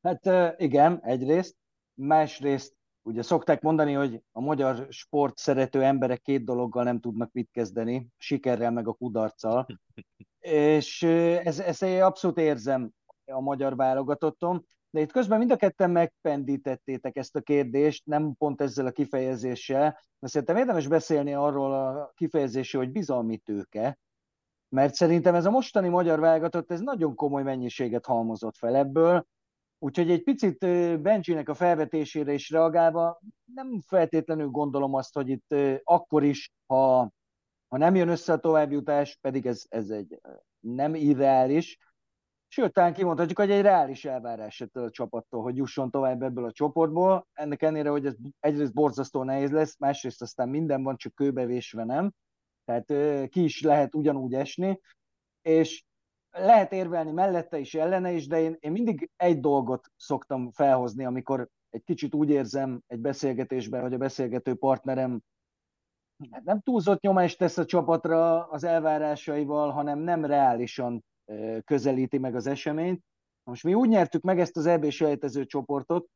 Hát igen, egyrészt. Másrészt ugye szokták mondani, hogy a magyar sport szerető emberek két dologgal nem tudnak mit kezdeni, sikerrel meg a kudarccal. És ez, ezt abszolút érzem a magyar válogatottom, de itt közben mind a ketten megpendítettétek ezt a kérdést, nem pont ezzel a kifejezéssel, de szerintem érdemes beszélni arról a kifejezésről, hogy bizalmi tőke, mert szerintem ez a mostani magyar válogatott, ez nagyon komoly mennyiséget halmozott fel ebből, úgyhogy egy picit Benjinek a felvetésére is reagálva, nem feltétlenül gondolom azt, hogy itt akkor is, ha, ha nem jön össze a továbbjutás, pedig ez, ez egy nem irreális, Sőt, talán kimondhatjuk, hogy egy reális elvárás ettől a csapattól, hogy jusson tovább ebből a csoportból. Ennek ennyire, hogy ez egyrészt borzasztó nehéz lesz, másrészt aztán minden van, csak kőbevésve nem. Tehát ki is lehet ugyanúgy esni, és lehet érvelni mellette is, ellene is, de én, én mindig egy dolgot szoktam felhozni, amikor egy kicsit úgy érzem egy beszélgetésben, hogy a beszélgető partnerem hát nem túlzott nyomást tesz a csapatra az elvárásaival, hanem nem reálisan közelíti meg az eseményt. Most mi úgy nyertük meg ezt az EB sejtező csoportot,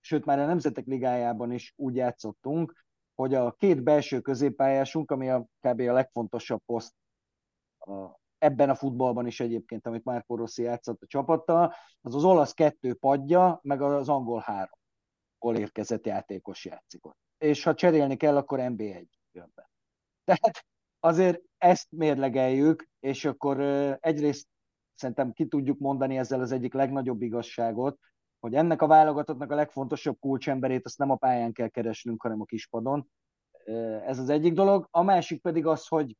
sőt már a Nemzetek Ligájában is úgy játszottunk, hogy a két belső középpályásunk, ami a kb. a legfontosabb poszt ebben a futballban is egyébként, amit Márko Rossi játszott a csapattal, az az olasz kettő padja, meg az angol három gól érkezett játékos játszik ott. És ha cserélni kell, akkor NB1 jön be. Tehát azért ezt mérlegeljük, és akkor egyrészt szerintem ki tudjuk mondani ezzel az egyik legnagyobb igazságot, hogy ennek a válogatottnak a legfontosabb kulcsemberét azt nem a pályán kell keresnünk, hanem a kispadon. Ez az egyik dolog. A másik pedig az, hogy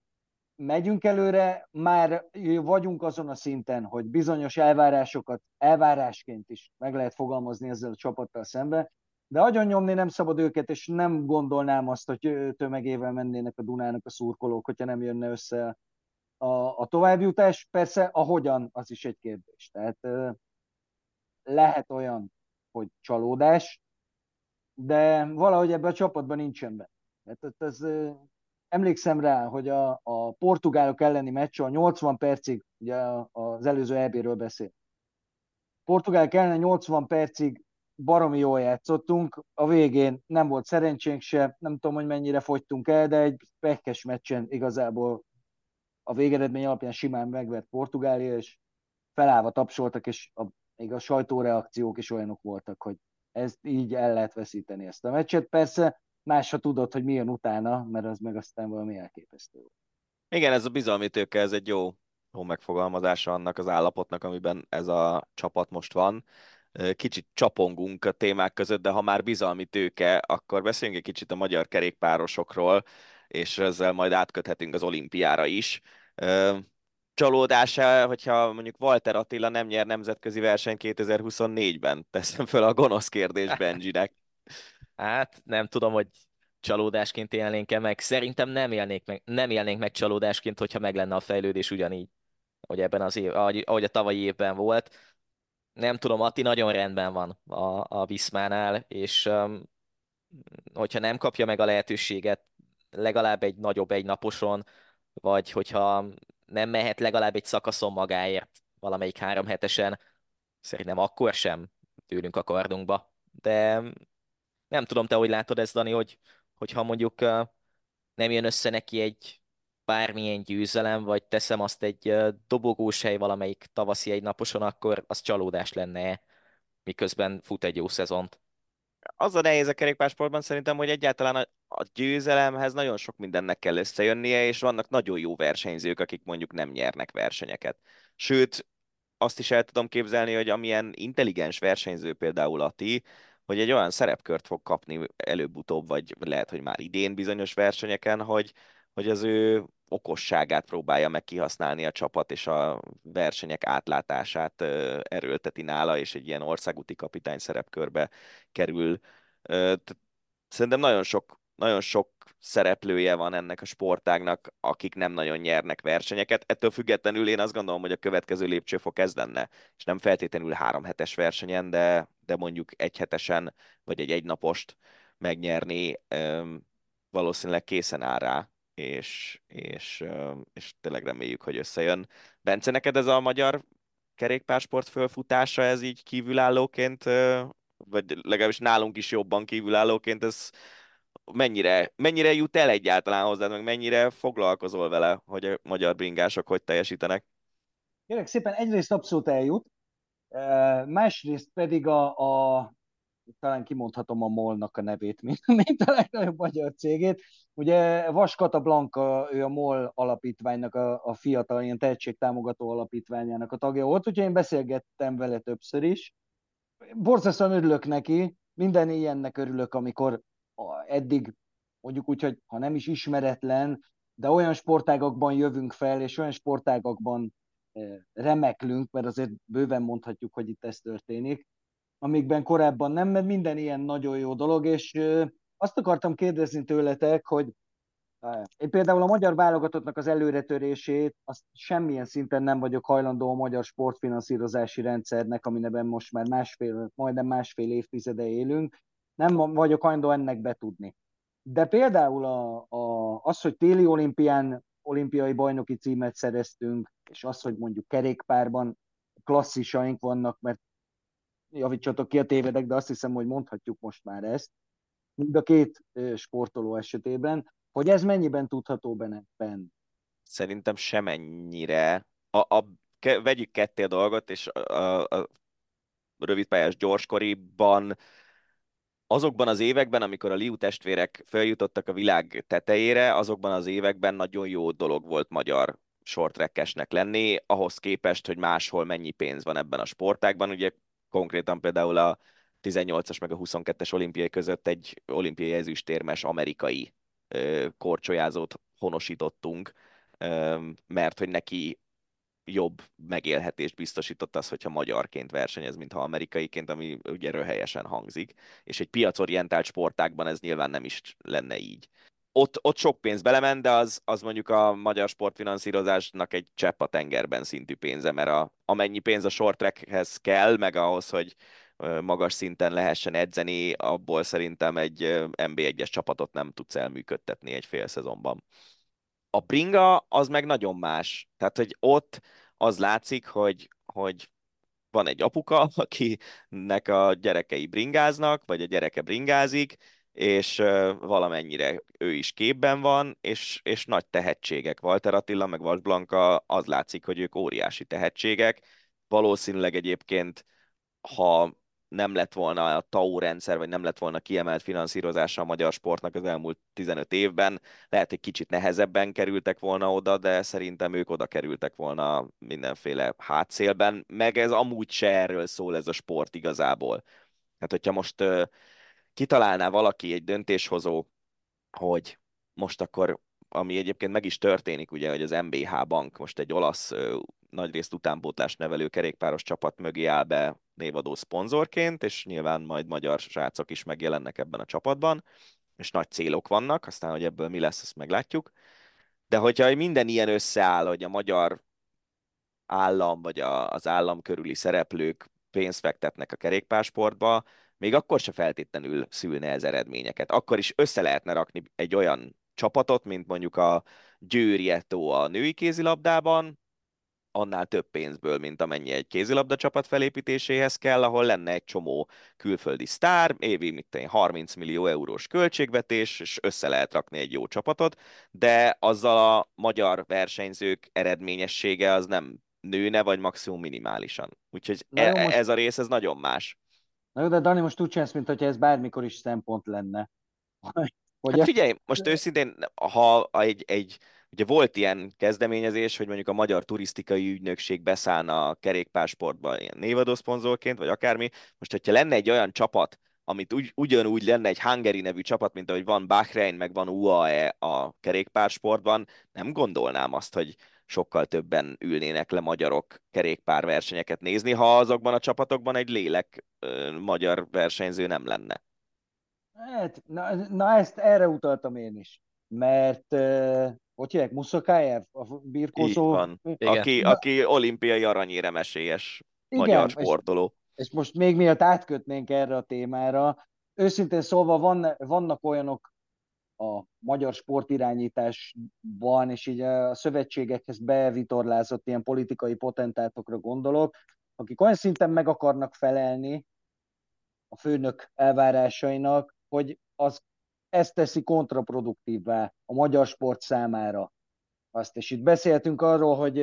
megyünk előre, már vagyunk azon a szinten, hogy bizonyos elvárásokat elvárásként is meg lehet fogalmazni ezzel a csapattal szemben, de agyon nyomni nem szabad őket, és nem gondolnám azt, hogy tömegével mennének a Dunának a szurkolók, hogyha nem jönne össze a, a továbbjutás. Persze a hogyan, az is egy kérdés. Tehát lehet olyan, hogy csalódás, de valahogy ebben a csapatban nincsen be. Tehát ez, emlékszem rá, hogy a, a portugálok elleni meccs a 80 percig, ugye az előző EB-ről beszél. Portugálok ellen 80 percig baromi jól játszottunk, a végén nem volt szerencsénk se, nem tudom, hogy mennyire fogytunk el, de egy pekes meccsen igazából a végeredmény alapján simán megvert Portugália, és felállva tapsoltak, és a, még a sajtóreakciók is olyanok voltak, hogy ezt így el lehet veszíteni ezt a meccset. Persze más, ha tudod, hogy mi jön utána, mert az meg aztán valami elképesztő. Igen, ez a bizalmi tőke, ez egy jó, jó megfogalmazása annak az állapotnak, amiben ez a csapat most van. Kicsit csapongunk a témák között, de ha már bizalmi tőke, akkor beszéljünk egy kicsit a magyar kerékpárosokról, és ezzel majd átköthetünk az olimpiára is. Csalódása, hogyha mondjuk Walter Attila nem nyer nemzetközi verseny 2024-ben? Teszem fel a gonosz kérdés Benjinek. Hát nem tudom, hogy csalódásként élnénk-e meg. Szerintem nem élnék meg, nem élnénk meg csalódásként, hogyha meg lenne a fejlődés ugyanígy, hogy ebben az év, ahogy, ahogy a tavalyi évben volt. Nem tudom, Atti nagyon rendben van a, a Viszmánál, és um, hogyha nem kapja meg a lehetőséget legalább egy nagyobb egy naposon, vagy hogyha nem mehet legalább egy szakaszon magáért valamelyik három hetesen, szerintem akkor sem tőlünk a kardunkba. De nem tudom, te hogy látod ezt, Dani, hogy, hogyha mondjuk nem jön össze neki egy bármilyen győzelem, vagy teszem azt egy dobogós hely valamelyik tavaszi egy naposon, akkor az csalódás lenne miközben fut egy jó szezont. Az a nehéz a kerékpársportban szerintem, hogy egyáltalán a, a győzelemhez nagyon sok mindennek kell összejönnie, és vannak nagyon jó versenyzők, akik mondjuk nem nyernek versenyeket. Sőt, azt is el tudom képzelni, hogy amilyen intelligens versenyző például Ati, hogy egy olyan szerepkört fog kapni előbb-utóbb, vagy lehet, hogy már idén bizonyos versenyeken, hogy, hogy az ő okosságát próbálja meg kihasználni a csapat, és a versenyek átlátását erőlteti nála, és egy ilyen országúti kapitány szerepkörbe kerül. Szerintem nagyon sok, nagyon sok szereplője van ennek a sportágnak, akik nem nagyon nyernek versenyeket. Ettől függetlenül én azt gondolom, hogy a következő lépcsőfok ez lenne, és nem feltétlenül három hetes versenyen, de, de mondjuk egy hetesen, vagy egy egynapost megnyerni, valószínűleg készen áll rá, és, és, és tényleg reméljük, hogy összejön. Bence, neked ez a magyar kerékpársport fölfutása, ez így kívülállóként, vagy legalábbis nálunk is jobban kívülállóként, ez mennyire, mennyire jut el egyáltalán hozzád, meg mennyire foglalkozol vele, hogy a magyar bringások hogy teljesítenek? Kérlek szépen, egyrészt abszolút eljut, másrészt pedig a, a talán kimondhatom a MOL-nak a nevét, mint, mint a legnagyobb magyar cégét. Ugye Vaskata Blanka, ő a MOL alapítványnak, a, a fiatal ilyen tehetségtámogató alapítványának a tagja volt, úgyhogy én beszélgettem vele többször is. Borzasztóan örülök neki, minden ilyennek örülök, amikor eddig mondjuk úgy, hogy ha nem is ismeretlen, de olyan sportágakban jövünk fel, és olyan sportágakban remeklünk, mert azért bőven mondhatjuk, hogy itt ez történik, amikben korábban nem, mert minden ilyen nagyon jó dolog, és azt akartam kérdezni tőletek, hogy én például a magyar válogatottnak az előretörését, azt semmilyen szinten nem vagyok hajlandó a magyar sportfinanszírozási rendszernek, aminek most már másfél, majdnem másfél évtizede élünk, nem vagyok hajlandó ennek betudni. De például a, a, az, hogy téli olimpián olimpiai bajnoki címet szereztünk, és az, hogy mondjuk kerékpárban klasszisaink vannak, mert javítsatok ki a tévedek, de azt hiszem, hogy mondhatjuk most már ezt, mind a két sportoló esetében, hogy ez mennyiben tudható benne? Szerintem semennyire. A, a, ke, vegyük ketté a dolgot, és a, a, a rövidpályás gyorskoriban azokban az években, amikor a Liu testvérek feljutottak a világ tetejére, azokban az években nagyon jó dolog volt magyar shorttrackesnek lenni, ahhoz képest, hogy máshol mennyi pénz van ebben a sportágban. Ugye konkrétan például a 18-as meg a 22-es olimpiai között egy olimpiai ezüstérmes amerikai korcsolyázót honosítottunk, mert hogy neki jobb megélhetést biztosított az, hogyha magyarként versenyez, mint ha amerikaiként, ami ugye helyesen hangzik. És egy piacorientált sportákban ez nyilván nem is lenne így. ott, ott sok pénz belement, de az, az mondjuk a magyar sportfinanszírozásnak egy csepp a tengerben szintű pénze, mert a, amennyi pénz a short trackhez kell, meg ahhoz, hogy magas szinten lehessen edzeni, abból szerintem egy NB1-es csapatot nem tudsz elműködtetni egy fél szezonban. A bringa az meg nagyon más. Tehát, hogy ott az látszik, hogy, hogy van egy apuka, akinek a gyerekei bringáznak, vagy a gyereke bringázik, és valamennyire ő is képben van, és, és nagy tehetségek. Walter Attila, meg Vas Blanka, az látszik, hogy ők óriási tehetségek. Valószínűleg egyébként, ha nem lett volna a TAU rendszer, vagy nem lett volna kiemelt finanszírozása a magyar sportnak az elmúlt 15 évben, lehet, hogy kicsit nehezebben kerültek volna oda, de szerintem ők oda kerültek volna mindenféle hátszélben, meg ez amúgy se erről szól ez a sport igazából. Hát, hogyha most uh, kitalálná valaki egy döntéshozó, hogy most akkor, ami egyébként meg is történik, ugye, hogy az MBH Bank most egy olasz nagyrészt utánpótlás nevelő kerékpáros csapat mögé áll be névadó szponzorként, és nyilván majd magyar srácok is megjelennek ebben a csapatban, és nagy célok vannak, aztán, hogy ebből mi lesz, azt meglátjuk. De hogyha minden ilyen összeáll, hogy a magyar állam, vagy a, az állam körüli szereplők pénzt fektetnek a kerékpársportba, még akkor se feltétlenül szülne ez eredményeket. Akkor is össze lehetne rakni egy olyan csapatot, mint mondjuk a Győri Eto a női kézilabdában, annál több pénzből, mint amennyi egy kézilabda csapat felépítéséhez kell, ahol lenne egy csomó külföldi sztár, évi mit tenni, 30 millió eurós költségvetés, és össze lehet rakni egy jó csapatot, de azzal a magyar versenyzők eredményessége az nem nőne, vagy maximum minimálisan. Úgyhogy e- most... ez a rész, ez nagyon más. Na jó, de Dani, most úgy csinálsz, mint ez bármikor is szempont lenne. Hogy hát figyelj, most őszintén, ha egy, egy Ugye volt ilyen kezdeményezés, hogy mondjuk a Magyar Turisztikai Ügynökség beszállna a kerékpársportba ilyen névadó szponzorként, vagy akármi. Most, hogyha lenne egy olyan csapat, amit ugy, ugyanúgy lenne egy Hungary nevű csapat, mint ahogy van Bahrein, meg van UAE a kerékpársportban, nem gondolnám azt, hogy sokkal többen ülnének le magyarok kerékpárversenyeket nézni, ha azokban a csapatokban egy lélek ö, magyar versenyző nem lenne. Hát, na, na ezt erre utaltam én is, mert uh, hogy hívják, Muszakájev, a birkózó? van. Aki, na, aki olimpiai aranyéremesélyes magyar sportoló. És, és most még miatt átkötnénk erre a témára, őszintén szólva van, vannak olyanok a magyar sportirányításban, és így a szövetségekhez bevitorlázott ilyen politikai potentátokra gondolok, akik olyan szinten meg akarnak felelni a főnök elvárásainak, hogy az ezt teszi kontraproduktívvá a magyar sport számára. Azt, és itt beszéltünk arról, hogy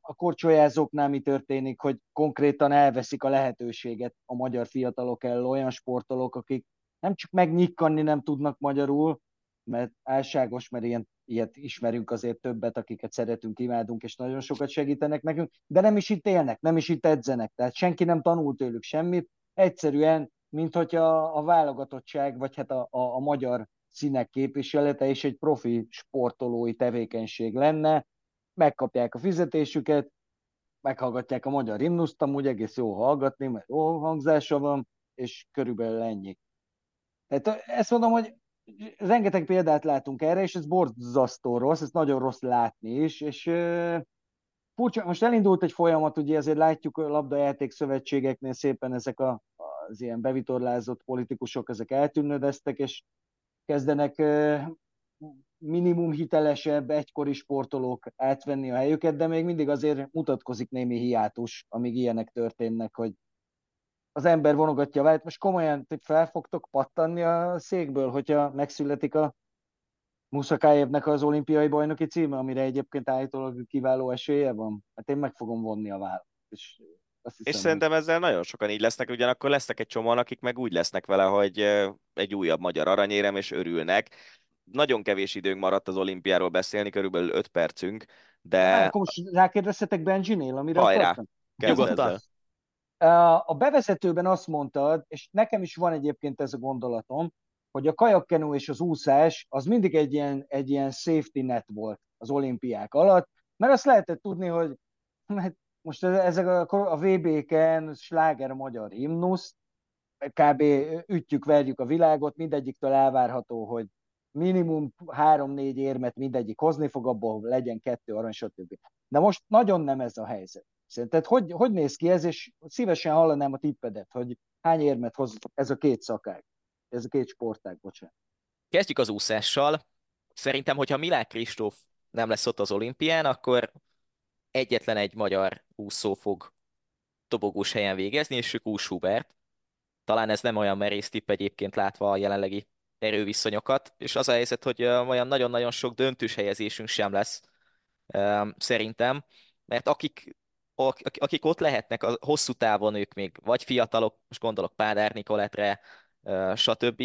a korcsolyázóknál mi történik, hogy konkrétan elveszik a lehetőséget a magyar fiatalok el olyan sportolók, akik nem csak megnyikkanni nem tudnak magyarul, mert álságos, mert ilyen, ilyet ismerünk azért többet, akiket szeretünk, imádunk, és nagyon sokat segítenek nekünk, de nem is itt élnek, nem is itt edzenek, tehát senki nem tanul tőlük semmit, egyszerűen, mint hogy a, a válogatottság, vagy hát a, a, a magyar színek képviselete és egy profi sportolói tevékenység lenne, megkapják a fizetésüket, meghallgatják a magyar himnuszt, amúgy egész jó hallgatni, mert jó hangzása van, és körülbelül ennyi. Tehát ezt mondom, hogy rengeteg példát látunk erre, és ez borzasztó rossz, ez nagyon rossz látni is, és furcsa, most elindult egy folyamat, ugye ezért látjuk a labdajáték szövetségeknél szépen ezek a, az ilyen bevitorlázott politikusok, ezek eltűnődeztek, és kezdenek minimum hitelesebb, egykori sportolók átvenni a helyüket, de még mindig azért mutatkozik némi hiátus, amíg ilyenek történnek, hogy az ember vonogatja a vált. Most komolyan fel fogtok pattanni a székből, hogyha megszületik a Muszakájevnek az olimpiai bajnoki címe, amire egyébként állítólag kiváló esélye van? Hát én meg fogom vonni a vállat. És, azt hiszem, és szerintem ezzel nagyon sokan így lesznek, ugyanakkor lesznek egy csomóan, akik meg úgy lesznek vele, hogy egy újabb magyar aranyérem, és örülnek. Nagyon kevés időnk maradt az olimpiáról beszélni, körülbelül 5 percünk, de... Hát, akkor most rákérdezhetek Benjinél, amire Hajrá, Nyugodtan. A bevezetőben azt mondtad, és nekem is van egyébként ez a gondolatom, hogy a kajakkenú és az úszás az mindig egy ilyen, egy ilyen safety net volt az olimpiák alatt, mert azt lehetett tudni, hogy hát most ezek a, a VB-ken sláger magyar himnusz, kb. ütjük, verjük a világot, mindegyiktől elvárható, hogy minimum három-négy érmet mindegyik hozni fog, abból legyen kettő arany, stb. De most nagyon nem ez a helyzet. Szerinted hogy, hogy néz ki ez, és szívesen hallanám a tippedet, hogy hány érmet hoz ez a két szakág, ez a két sportág, bocsánat. Kezdjük az úszással. Szerintem, hogyha Milák Kristóf nem lesz ott az olimpián, akkor egyetlen egy magyar úszó fog dobogós helyen végezni, és ők Ús. Talán ez nem olyan merész tipp egyébként látva a jelenlegi erőviszonyokat, és az a helyzet, hogy olyan nagyon-nagyon sok döntős helyezésünk sem lesz, szerintem, mert akik, akik ott lehetnek, a hosszú távon ők még vagy fiatalok, most gondolok Pádár Nikoletre, stb.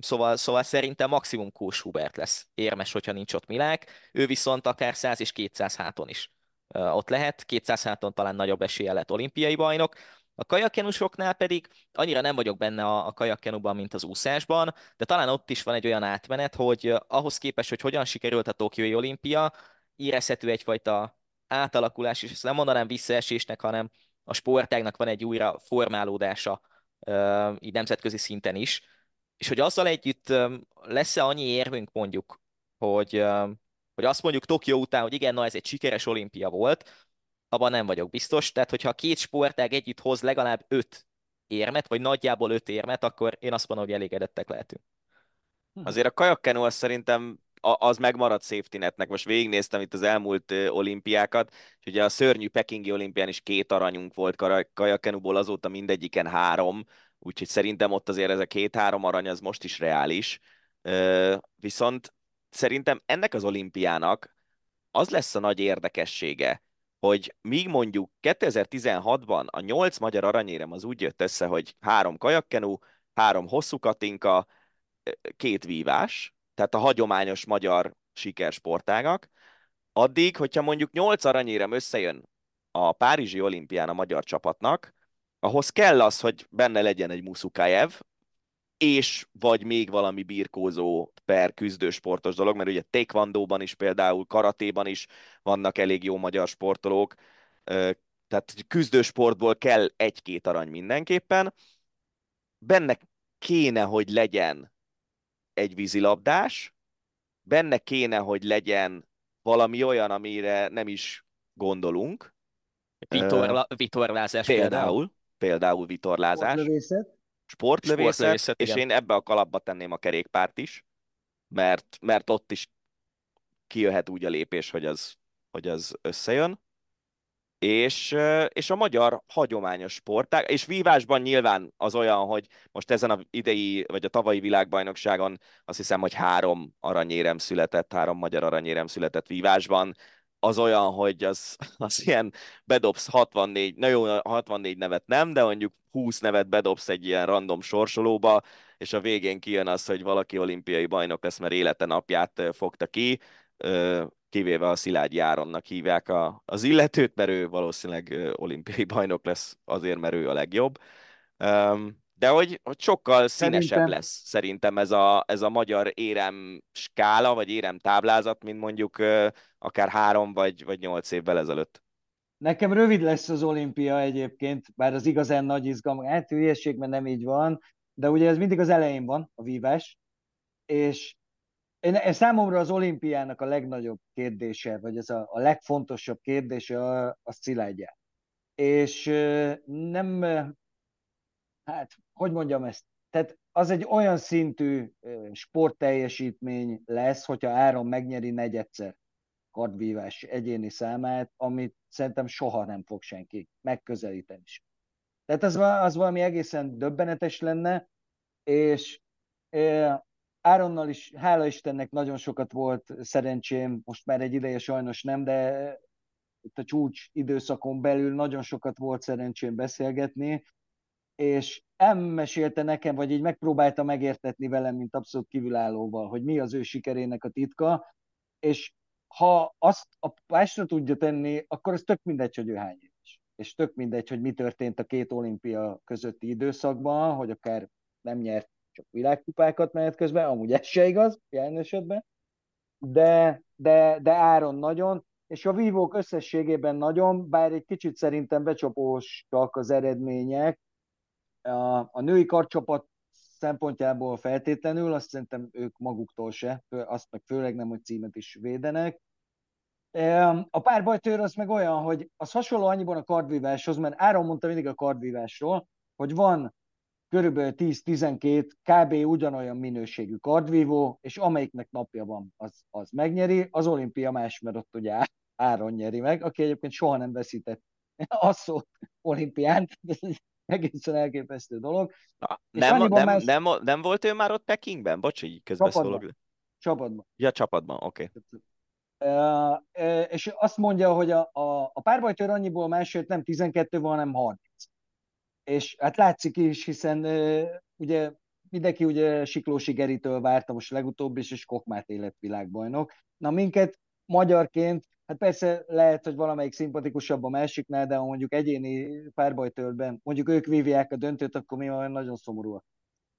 Szóval, szóval szerintem maximum Kós Hubert lesz érmes, hogyha nincs ott Milák. Ő viszont akár 100 és 200 háton is ott lehet. 200 háton talán nagyobb esélye lett olimpiai bajnok. A kajakkenusoknál pedig annyira nem vagyok benne a, a kajakkenuban, mint az úszásban, de talán ott is van egy olyan átmenet, hogy ahhoz képest, hogy hogyan sikerült a Tokiói olimpia, érezhető egyfajta átalakulás, és ezt nem mondanám visszaesésnek, hanem a sportágnak van egy újra formálódása így nemzetközi szinten is, és hogy azzal együtt lesz-e annyi érvünk mondjuk, hogy, hogy azt mondjuk Tokió után, hogy igen, na ez egy sikeres olimpia volt, abban nem vagyok biztos. Tehát, hogyha a két sportág együtt hoz legalább öt érmet, vagy nagyjából öt érmet, akkor én azt mondom, hogy elégedettek lehetünk. Azért a kajakkenu az szerintem az megmaradt safety. Most végignéztem itt az elmúlt olimpiákat, és ugye a szörnyű Pekingi olimpián is két aranyunk volt kajakenuból, azóta mindegyiken három, úgyhogy szerintem ott azért ez a két-három arany az most is reális. Viszont szerintem ennek az olimpiának az lesz a nagy érdekessége, hogy míg mondjuk 2016-ban a nyolc magyar aranyérem az úgy jött össze, hogy három kajakkenu, három hosszú katinka, két vívás, tehát a hagyományos magyar sikersportágak, addig, hogyha mondjuk nyolc aranyérem összejön a Párizsi olimpián a magyar csapatnak, ahhoz kell az, hogy benne legyen egy Muszukájev, és vagy még valami birkózó per küzdősportos dolog, mert ugye taekwondóban is például, karatéban is vannak elég jó magyar sportolók, tehát küzdősportból kell egy-két arany mindenképpen. Benne kéne, hogy legyen egy vízilabdás, benne kéne, hogy legyen valami olyan, amire nem is gondolunk. Vitorla, vitorlázás például. Például, például vitorlázás. Sportlövészet sportlövészet, sportlövészet és igen. én ebbe a kalapba tenném a kerékpárt is, mert, mert ott is kijöhet úgy a lépés, hogy az, hogy az összejön. És, és a magyar hagyományos sportág, és vívásban nyilván az olyan, hogy most ezen a idei, vagy a tavalyi világbajnokságon azt hiszem, hogy három aranyérem született, három magyar aranyérem született vívásban, az olyan, hogy az, az ilyen bedobsz 64, na jó, 64 nevet nem, de mondjuk 20 nevet bedobsz egy ilyen random sorsolóba, és a végén kijön az, hogy valaki olimpiai bajnok lesz, mert élete napját fogta ki, kivéve a Szilágyi Áronnak hívják az illetőt, mert ő valószínűleg olimpiai bajnok lesz azért, mert ő a legjobb. De hogy, hogy sokkal színesebb szerintem... lesz szerintem ez a, ez a magyar érem skála, vagy érem táblázat, mint mondjuk akár három vagy, vagy nyolc évvel ezelőtt. Nekem rövid lesz az olimpia egyébként, bár az igazán nagy izgalom, hát hülyeség, mert nem így van, de ugye ez mindig az elején van, a vívás, és én, ez számomra az olimpiának a legnagyobb kérdése, vagy ez a, a legfontosabb kérdése a, a szilágyá. És nem, hát, hogy mondjam ezt, tehát az egy olyan szintű sportteljesítmény lesz, hogyha Áron megnyeri negyedszer kardvívás egyéni számát, amit szerintem soha nem fog senki megközelíteni is. Tehát az, az valami egészen döbbenetes lenne, és Áronnal is, hála Istennek nagyon sokat volt szerencsém, most már egy ideje sajnos nem, de itt a csúcs időszakon belül nagyon sokat volt szerencsém beszélgetni, és elmesélte nekem, vagy így megpróbálta megértetni velem, mint abszolút kívülállóval, hogy mi az ő sikerének a titka, és ha azt a pásra tudja tenni, akkor ez tök mindegy, hogy ő hány éves. És tök mindegy, hogy mi történt a két olimpia közötti időszakban, hogy akár nem nyert csak világkupákat menet közben, amúgy ez se igaz, jelen esetben, de, de, de áron nagyon, és a vívók összességében nagyon, bár egy kicsit szerintem becsapósak az eredmények, a, a női karcsapat szempontjából feltétlenül, azt szerintem ők maguktól se, azt meg főleg nem, hogy címet is védenek. A párbajtőr az meg olyan, hogy az hasonló annyiban a kardvíváshoz, mert Áron mondta mindig a kardvívásról, hogy van körülbelül 10-12 kb. ugyanolyan minőségű kardvívó, és amelyiknek napja van, az, az megnyeri. Az olimpia más, mert ott ugye Áron nyeri meg, aki egyébként soha nem veszített asszót olimpián, egészen elképesztő dolog. Na, nem, nem, más... nem, nem, volt ő már ott Pekingben? Bocs, hogy közbeszólok. Csapatban. Ja, csapatban, oké. Okay. Uh, és azt mondja, hogy a, a, a párbajtőr annyiból másért nem 12 van, hanem 30 és hát látszik is, hiszen ugye mindenki ugye Siklósi Geritől várta most legutóbb is, és Kokmát élet világbajnok. Na minket magyarként, hát persze lehet, hogy valamelyik szimpatikusabb a másiknál, de ha mondjuk egyéni párbajtőrben, mondjuk ők vívják a döntőt, akkor mi olyan nagyon szomorúak.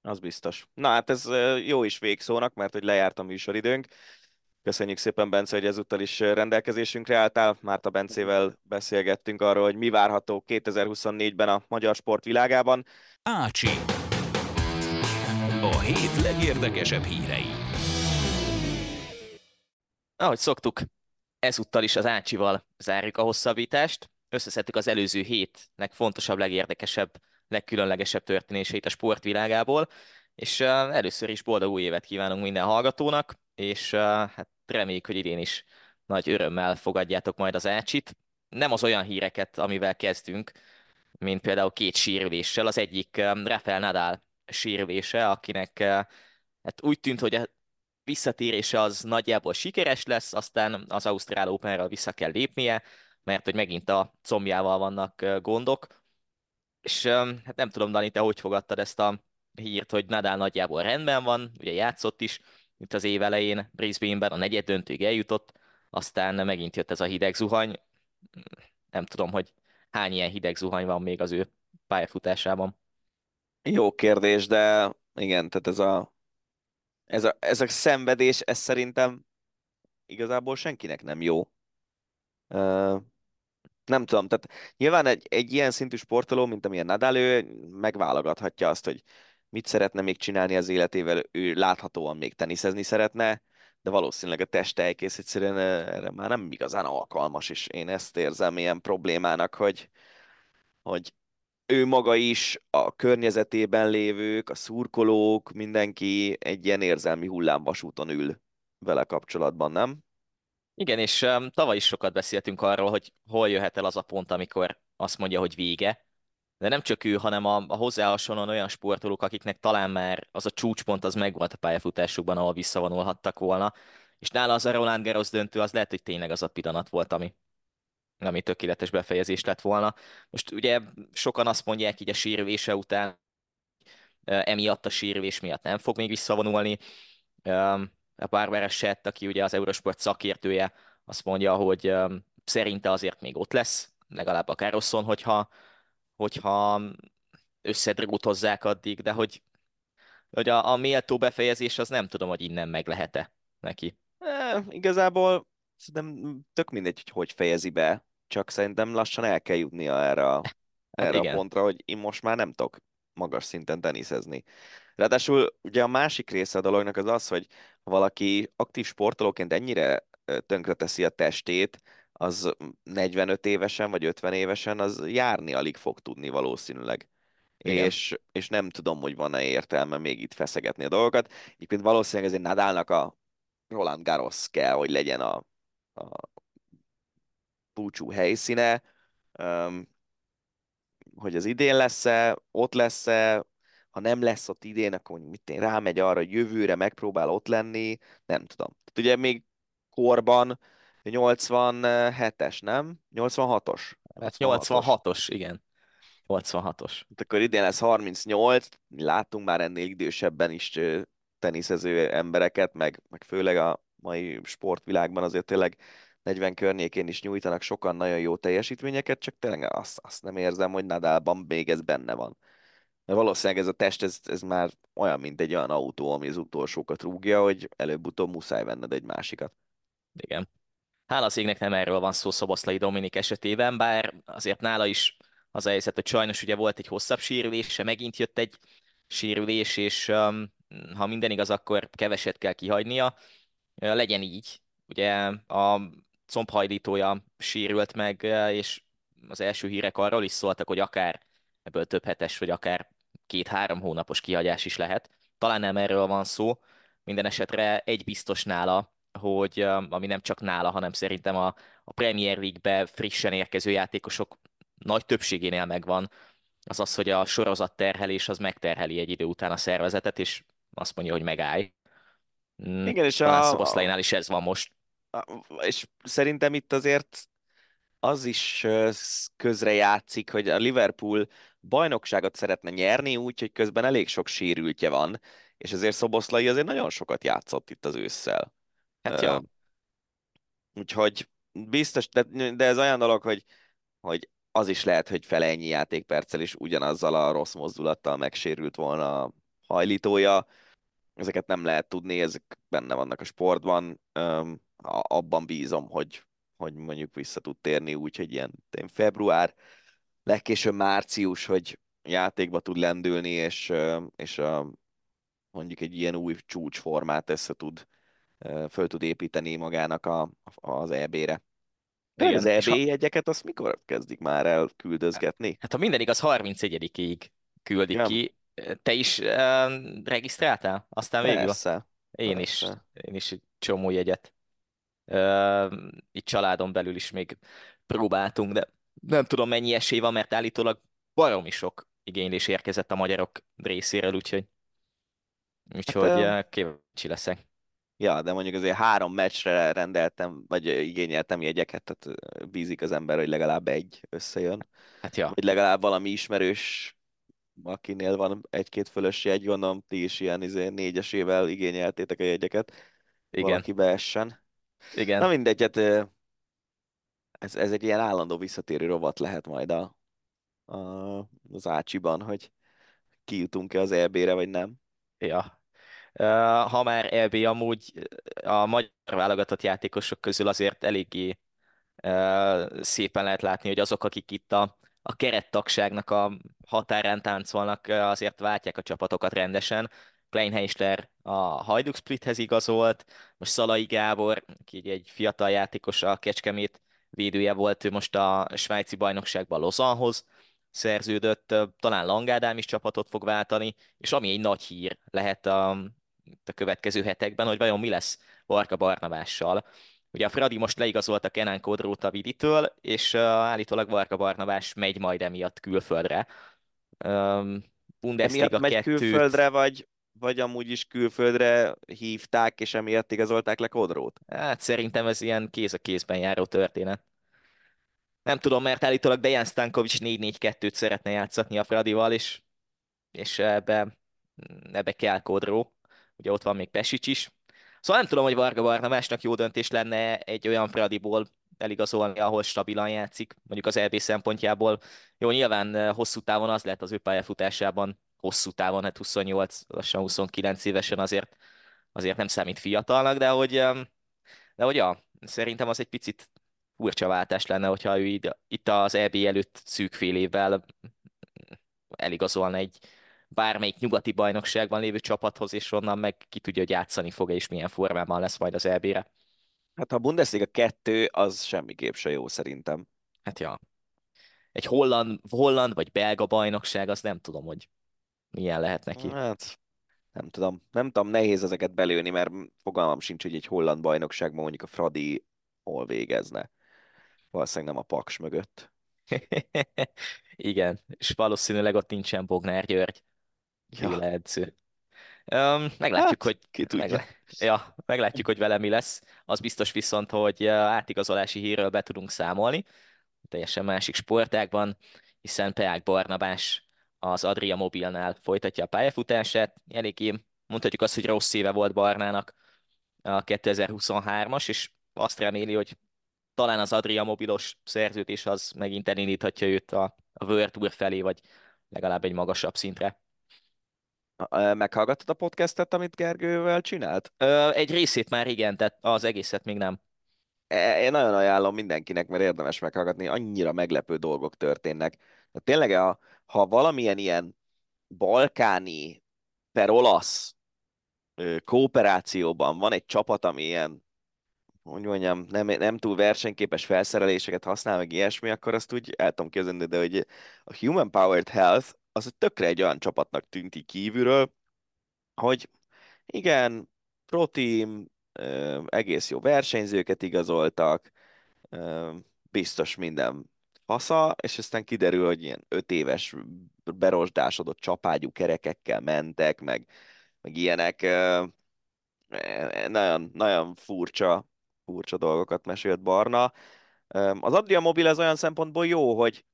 Az biztos. Na hát ez jó is végszónak, mert hogy lejárt a műsoridőnk. Köszönjük szépen, Bence, hogy ezúttal is rendelkezésünkre álltál. Márta Bencével beszélgettünk arról, hogy mi várható 2024-ben a magyar sport világában. Ácsi. A hét legérdekesebb hírei. Ahogy szoktuk, ezúttal is az Ácsival zárjuk a hosszabbítást. Összeszedtük az előző hét legfontosabb, legérdekesebb, legkülönlegesebb történéseit a sportvilágából, és először is boldog új évet kívánunk minden hallgatónak, és hát reméljük, hogy idén is nagy örömmel fogadjátok majd az ácsit. Nem az olyan híreket, amivel kezdünk, mint például két sírvéssel. Az egyik Rafael Nadal sírvése, akinek hát úgy tűnt, hogy visszatérése az nagyjából sikeres lesz, aztán az Ausztrál Openra vissza kell lépnie, mert hogy megint a combjával vannak gondok. És hát nem tudom, Dani, te hogy fogadtad ezt a hírt, hogy Nadal nagyjából rendben van, ugye játszott is, itt az év elején Brisbane-ben a negyed döntőig eljutott, aztán megint jött ez a hideg zuhany. Nem tudom, hogy hány ilyen hideg zuhany van még az ő pályafutásában. Jó kérdés, de igen, tehát ez a, ez a, ez a szenvedés, ez szerintem igazából senkinek nem jó. Uh, nem tudom, tehát nyilván egy, egy ilyen szintű sportoló, mint amilyen Nadal, ő megválogathatja azt, hogy mit szeretne még csinálni az életével, ő láthatóan még teniszezni szeretne, de valószínűleg a teste egész egyszerűen erre már nem igazán alkalmas, és én ezt érzem ilyen problémának, hogy, hogy ő maga is, a környezetében lévők, a szurkolók, mindenki egy ilyen érzelmi hullámvasúton ül vele kapcsolatban, nem? Igen, és um, tavaly is sokat beszéltünk arról, hogy hol jöhet el az a pont, amikor azt mondja, hogy vége, de nem csak ő, hanem a, a hozzá hasonlóan olyan sportolók, akiknek talán már az a csúcspont az megvolt a pályafutásukban, ahol visszavonulhattak volna. És nála az a Roland Garros döntő, az lehet, hogy tényleg az a pillanat volt, ami, ami tökéletes befejezés lett volna. Most ugye sokan azt mondják így a sírvése után, emiatt a sírvés miatt nem fog még visszavonulni. A Barbara Sett, aki ugye az Eurosport szakértője, azt mondja, hogy szerinte azért még ott lesz, legalább a Carlson, hogyha hogyha összedrótozzák addig, de hogy, hogy a, a méltó befejezés az nem tudom, hogy innen meg lehet-e neki. E, igazából szerintem tök mindegy, hogy hogy fejezi be, csak szerintem lassan el kell jutnia erre, a, hát erre a pontra, hogy én most már nem tudok magas szinten teniszezni. Ráadásul ugye a másik része a dolognak az az, hogy ha valaki aktív sportolóként ennyire tönkreteszi a testét, az 45 évesen vagy 50 évesen, az járni alig fog tudni valószínűleg. És, és nem tudom, hogy van-e értelme még itt feszegetni a dolgokat. Egyébként valószínűleg ezért Nadalnak a Roland Garros kell, hogy legyen a, a búcsú helyszíne. Um, hogy az idén lesz-e, ott lesz-e, ha nem lesz ott idén, akkor mit én, rámegy arra, hogy jövőre megpróbál ott lenni, nem tudom. Tehát ugye még korban 87-es, nem? 86-os? Hát 86-os, igen. 86-os. Hát akkor idén lesz 38, látunk már ennél idősebben is teniszező embereket, meg, meg főleg a mai sportvilágban azért tényleg 40 környékén is nyújtanak sokan nagyon jó teljesítményeket, csak tényleg azt, azt nem érzem, hogy Nadalban még ez benne van. Mert valószínűleg ez a test, ez, ez már olyan, mint egy olyan autó, ami az utolsókat rúgja, hogy előbb-utóbb muszáj venned egy másikat. Igen. Hála az égnek nem erről van szó Szoboszlai Dominik esetében, bár azért nála is az a helyzet, hogy sajnos ugye volt egy hosszabb sérülése, megint jött egy sérülés, és um, ha minden igaz, akkor keveset kell kihagynia. Legyen így. Ugye a combhajlítója sérült meg, és az első hírek arról is szóltak, hogy akár ebből több hetes, vagy akár két-három hónapos kihagyás is lehet. Talán nem erről van szó. Minden esetre egy biztos nála, hogy ami nem csak nála, hanem szerintem a, a Premier League-be frissen érkező játékosok nagy többségénél megvan, az az, hogy a sorozat terhelés az megterheli egy idő után a szervezetet, és azt mondja, hogy megállj. Mm, Igen, és a... Szoboszlainál is ez van most. És szerintem itt azért az is közre játszik, hogy a Liverpool bajnokságot szeretne nyerni, úgyhogy közben elég sok sérültje van, és ezért Szoboszlai azért nagyon sokat játszott itt az ősszel. Hát ja. Úgyhogy biztos, de, de ez olyan dolog, hogy, hogy az is lehet, hogy fele ennyi játékperccel is ugyanazzal a rossz mozdulattal megsérült volna a hajlítója. Ezeket nem lehet tudni, ezek benne vannak a sportban. abban bízom, hogy, hogy mondjuk vissza tud térni úgy, hogy ilyen február, legkésőbb március, hogy játékba tud lendülni, és, és a, mondjuk egy ilyen új csúcsformát össze tud, föl tud építeni magának a, az EB-re. Még az EB jegyeket azt mikor kezdik már el küldözgetni? Hát ha minden igaz, 31-ig küldik Igen. ki. Te is uh, regisztráltál? Aztán végül? Persze. Én Persze. is. Én is egy csomó jegyet. Uh, itt családon belül is még próbáltunk, de nem tudom mennyi esély van, mert állítólag baromi sok igénylés érkezett a magyarok részéről, úgyhogy úgyhogy hát, kíváncsi leszek. Ja, de mondjuk azért három meccsre rendeltem, vagy igényeltem jegyeket, tehát bízik az ember, hogy legalább egy összejön. Hát ja. Vagy legalább valami ismerős, akinél van egy-két fölös jegy, gondolom ti is ilyen izé, négyesével igényeltétek a jegyeket. Igen. Valaki beessen. Igen. Na mindegy, hát ez, ez egy ilyen állandó visszatérő rovat lehet majd a, a, az Ácsiban, hogy kijutunk-e az EB-re, vagy nem. Ja, ha már EB amúgy a magyar válogatott játékosok közül azért eléggé szépen lehet látni, hogy azok, akik itt a, a kerettagságnak a határán táncolnak, azért váltják a csapatokat rendesen. Klein Heisler a Hajduk Splithez igazolt, most Szalai Gábor, aki egy fiatal játékos, a Kecskemét védője volt, ő most a svájci bajnokságban Lozanhoz szerződött, talán Langádám is csapatot fog váltani, és ami egy nagy hír lehet a, a következő hetekben, hogy vajon mi lesz Varga Barnavással. Ugye a Fradi most leigazolta Kenan Kodrót a Viditől, és uh, állítólag Varga Barnavás megy majd emiatt külföldre. Um, Bundesliga emiatt megy kettőt... külföldre, vagy, vagy amúgy is külföldre hívták, és emiatt igazolták le Kodrót? Hát szerintem ez ilyen kéz a kézben járó történet. Nem tudom, mert állítólag Dejan Stankovic 4-4-2-t szeretne játszatni a Fradival, és, és ebbe, ebbe kell Kodró ugye ott van még Pesic is. Szóval nem tudom, hogy Varga Barnabásnak jó döntés lenne egy olyan Fradiból eligazolni, ahol stabilan játszik, mondjuk az EB szempontjából. Jó, nyilván eh, hosszú távon az lehet az ő pályafutásában, hosszú távon, hát 28, lassan 29 évesen azért, azért nem számít fiatalnak, de hogy, de hogy ja, szerintem az egy picit furcsa váltás lenne, hogyha ő itt az EB előtt szűk fél évvel eligazolna egy, bármelyik nyugati bajnokságban lévő csapathoz, és onnan meg ki tudja, hogy játszani fog, és milyen formában lesz majd az EB-re. Hát ha a Bundesliga 2, az semmiképp se jó szerintem. Hát ja. Egy holland, holland vagy belga bajnokság, az nem tudom, hogy milyen lehet neki. Hát, nem tudom. Nem tudom, nehéz ezeket belőni, mert fogalmam sincs, hogy egy holland bajnokságban mondjuk a Fradi hol végezne. Valószínűleg nem a Paks mögött. Igen, és valószínűleg ott nincsen Bognár György ja. edző. Um, meglátjuk, hát, hogy ki tudja. Meglá... Ja, meglátjuk, hogy vele mi lesz. Az biztos viszont, hogy átigazolási hírről be tudunk számolni, teljesen másik sportágban, hiszen Peák Barnabás az Adria Mobilnál folytatja a pályafutását. Eléggé mondhatjuk azt, hogy rossz éve volt Barnának a 2023-as, és azt reméli, hogy talán az Adria Mobilos szerződés az megint elindíthatja őt a, a World Tour felé, vagy legalább egy magasabb szintre. Meghallgattad a podcastet, amit Gergővel csinált? Ö, egy részét már igen, tehát az egészet még nem. E, én nagyon ajánlom mindenkinek, mert érdemes meghallgatni, annyira meglepő dolgok történnek. Tehát tényleg, ha, ha valamilyen ilyen balkáni per olasz kooperációban van egy csapat, ami ilyen, hogy mondjam, nem, nem túl versenyképes felszereléseket használ, meg ilyesmi, akkor azt úgy el tudom képzelni, de hogy a Human Powered Health az tökre egy olyan csapatnak tűnt így kívülről, hogy igen, pro team, egész jó versenyzőket igazoltak, biztos minden fasza, és aztán kiderül, hogy ilyen öt éves berosdásodott csapágyú kerekekkel mentek, meg, meg ilyenek. Nagyon, nagyon furcsa, furcsa dolgokat mesélt Barna. Az Adria Mobil ez olyan szempontból jó, hogy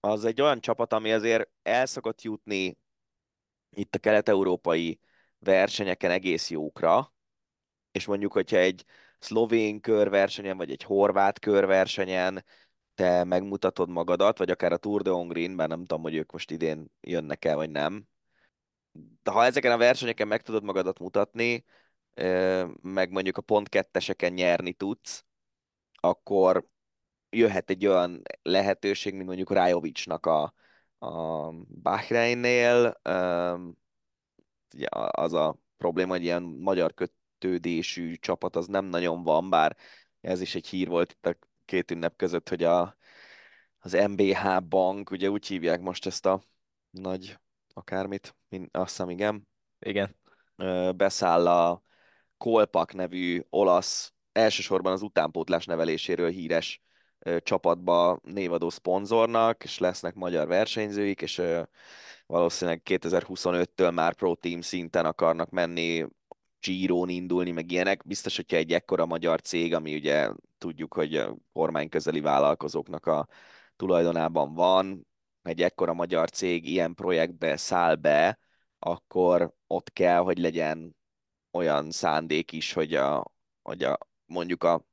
az egy olyan csapat, ami azért el szokott jutni itt a kelet-európai versenyeken egész jókra, és mondjuk, hogyha egy szlovén körversenyen, vagy egy horvát körversenyen te megmutatod magadat, vagy akár a Tour de Hongrin, mert nem tudom, hogy ők most idén jönnek el, vagy nem. De ha ezeken a versenyeken meg tudod magadat mutatni, meg mondjuk a pont ketteseken nyerni tudsz, akkor jöhet egy olyan lehetőség, mint mondjuk Rajovicsnak a, a Bahreinnél. Ugye az a probléma, hogy ilyen magyar kötődésű csapat az nem nagyon van, bár ez is egy hír volt itt a két ünnep között, hogy a, az MBH bank, ugye úgy hívják most ezt a nagy akármit, mint, azt hiszem igen. Igen. Beszáll a Kolpak nevű olasz, elsősorban az utánpótlás neveléséről híres csapatba névadó szponzornak, és lesznek magyar versenyzőik, és valószínűleg 2025-től már Pro Team szinten akarnak menni Giro-n indulni, meg ilyenek. Biztos, hogyha egy ekkora magyar cég, ami ugye tudjuk, hogy a kormány közeli vállalkozóknak a tulajdonában van, egy ekkora magyar cég ilyen projektbe száll be, akkor ott kell, hogy legyen olyan szándék is, hogy, a, hogy a, mondjuk a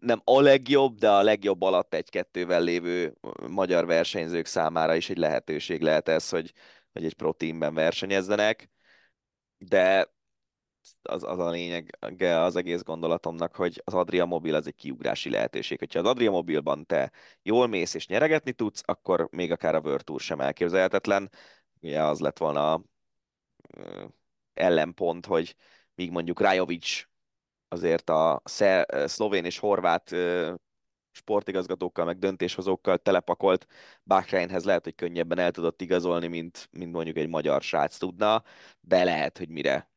nem a legjobb, de a legjobb alatt egy-kettővel lévő magyar versenyzők számára is egy lehetőség lehet ez, hogy, hogy egy pro teamben versenyezzenek. De az, az a lényeg az egész gondolatomnak, hogy az Adria Mobil az egy kiugrási lehetőség. Hogyha az Adria Mobilban te jól mész és nyeregetni tudsz, akkor még akár a World Tour sem elképzelhetetlen. Ugye az lett volna ellenpont, hogy míg mondjuk Rajovic azért a szlovén és horvát sportigazgatókkal, meg döntéshozókkal telepakolt Bahreinhez lehet, hogy könnyebben el tudott igazolni, mint, mint mondjuk egy magyar srác tudna, de lehet, hogy mire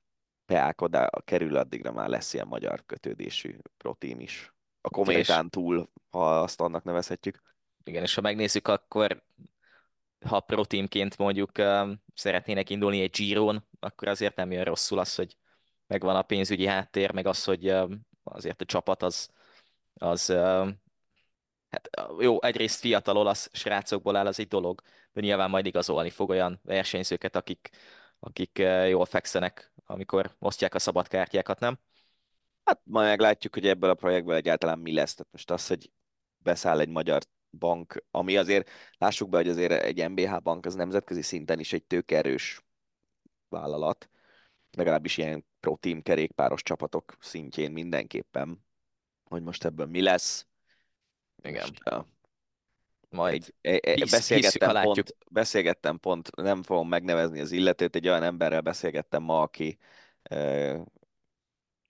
Peák oda kerül, addigra már lesz ilyen magyar kötődésű protím is. A kométán túl, ha azt annak nevezhetjük. Igen, és ha megnézzük, akkor ha proteimként mondjuk uh, szeretnének indulni egy Giron, akkor azért nem jön rosszul az, hogy megvan a pénzügyi háttér, meg az, hogy azért a csapat az, az hát jó, egyrészt fiatal olasz srácokból áll az egy dolog, de nyilván majd igazolni fog olyan versenyzőket, akik, akik jól fekszenek amikor osztják a szabadkártyákat, nem? Hát majd meglátjuk, hogy ebből a projektből egyáltalán mi lesz. Tehát most az, hogy beszáll egy magyar bank, ami azért, lássuk be, hogy azért egy MBH bank az nemzetközi szinten is egy tőkerős vállalat, legalábbis ilyen pro team kerékpáros csapatok szintjén mindenképpen, hogy most ebből mi lesz. Igen. Most, uh, majd egy, egy, egy, beszélgettem, pont, beszélgettem pont, nem fogom megnevezni az illetőt, egy olyan emberrel beszélgettem ma, aki e,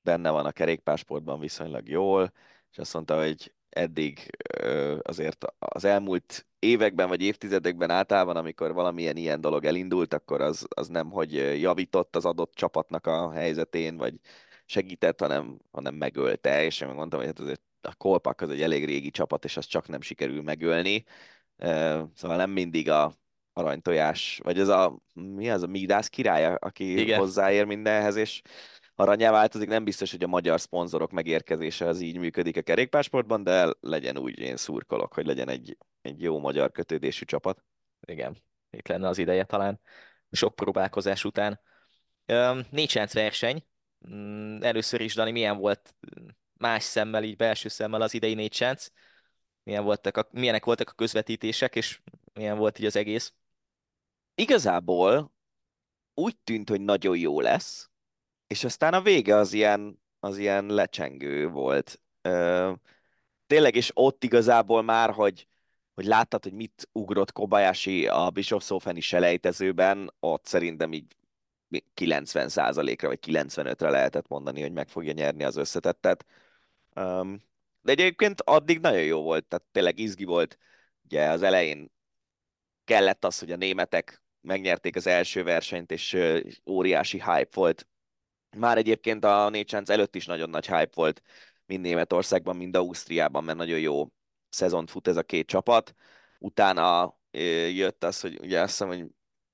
benne van a kerékpásportban viszonylag jól, és azt mondta, hogy eddig azért az elmúlt években vagy évtizedekben általában, amikor valamilyen ilyen dolog elindult, akkor az, az nem, hogy javított az adott csapatnak a helyzetén, vagy segített, hanem, hanem megölte, és én mondtam, hogy hát azért a Kolpak az egy elég régi csapat, és az csak nem sikerül megölni. Szóval nem mindig a aranytojás, vagy ez a, mi az a Midász királya, aki Igen. hozzáér mindenhez, és aranyá változik, nem biztos, hogy a magyar szponzorok megérkezése az így működik a kerékpársportban, de legyen úgy, én szurkolok, hogy legyen egy, egy jó magyar kötődésű csapat. Igen, itt lenne az ideje talán, sok próbálkozás után. Négy verseny. Mm, először is, Dani, milyen volt más szemmel, így belső szemmel az idei négy chance. Milyen voltak a, milyenek voltak a közvetítések, és milyen volt így az egész? Igazából úgy tűnt, hogy nagyon jó lesz, és aztán a vége az ilyen, az ilyen lecsengő volt. Ö, tényleg, és ott igazából már, hogy hogy láttad, hogy mit ugrott Kobayashi a Bischofszhofeni selejtezőben, ott szerintem így 90%-ra vagy 95-re lehetett mondani, hogy meg fogja nyerni az összetettet. Um, de egyébként addig nagyon jó volt, tehát tényleg izgi volt. Ugye az elején kellett az, hogy a németek megnyerték az első versenyt, és óriási hype volt. Már egyébként a négy előtt is nagyon nagy hype volt, mind Németországban, mind Ausztriában, mert nagyon jó szezont fut ez a két csapat. Utána jött az, hogy ugye azt hiszem, hogy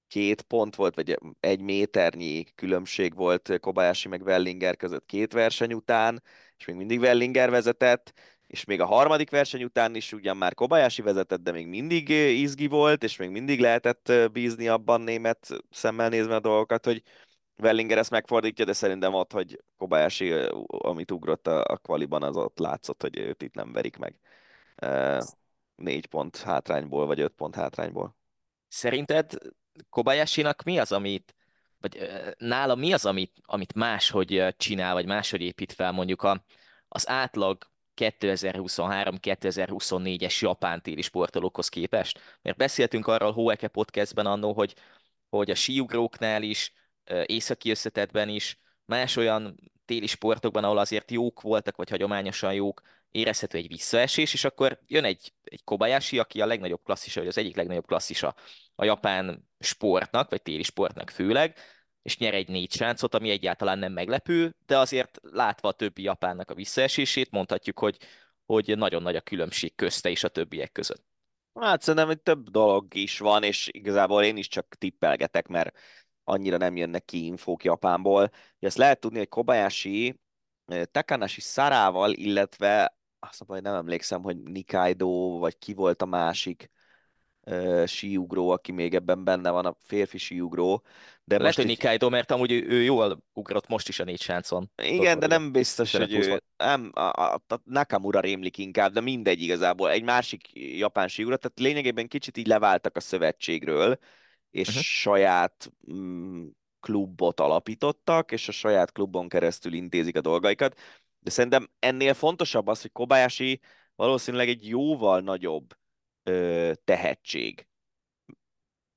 két pont volt, vagy egy méternyi különbség volt Kobayashi meg Wellinger között két verseny után, és még mindig Wellinger vezetett, és még a harmadik verseny után is ugyan már Kobayashi vezetett, de még mindig izgi volt, és még mindig lehetett bízni abban német szemmel nézve a dolgokat, hogy Wellinger ezt megfordítja, de szerintem ott, hogy Kobayashi, amit ugrott a, a kvaliban, az ott látszott, hogy őt itt nem verik meg. Négy pont hátrányból, vagy öt pont hátrányból. Szerinted Kobayashinak mi az, amit, vagy nála mi az, amit, amit máshogy csinál, vagy máshogy épít fel mondjuk a, az átlag 2023-2024-es japán téli sportolókhoz képest? Mert beszéltünk arról Hoeke podcastben annó, hogy, hogy a síugróknál is, északi összetetben is, más olyan téli sportokban, ahol azért jók voltak, vagy hagyományosan jók, érezhető egy visszaesés, és akkor jön egy, egy Kobayashi, aki a legnagyobb klasszisa, vagy az egyik legnagyobb klasszisa a japán sportnak, vagy téli sportnak főleg, és nyer egy négy sáncot, ami egyáltalán nem meglepő, de azért látva a többi japánnak a visszaesését, mondhatjuk, hogy, hogy nagyon nagy a különbség közte és a többiek között. Hát szerintem hogy több dolog is van, és igazából én is csak tippelgetek, mert annyira nem jönnek ki infók Japánból. Ezt lehet tudni, hogy Kobayashi Takanashi Szarával, illetve azt mondom, hogy nem emlékszem, hogy Nikaido, vagy ki volt a másik uh, síugró, aki még ebben benne van, a férfi síugró. De Lehet, hogy. Nikaido, mert amúgy ő, ő jól ugrott most is a négy sáncon. Igen, de nem biztos, hogy ő, nem, a, a, a Nakamura rémlik inkább, de mindegy igazából. Egy másik japán síugró, tehát lényegében kicsit így leváltak a szövetségről, és uh-huh. saját mm, klubot alapítottak, és a saját klubon keresztül intézik a dolgaikat. De szerintem ennél fontosabb az, hogy Kobayashi valószínűleg egy jóval nagyobb ö, tehetség,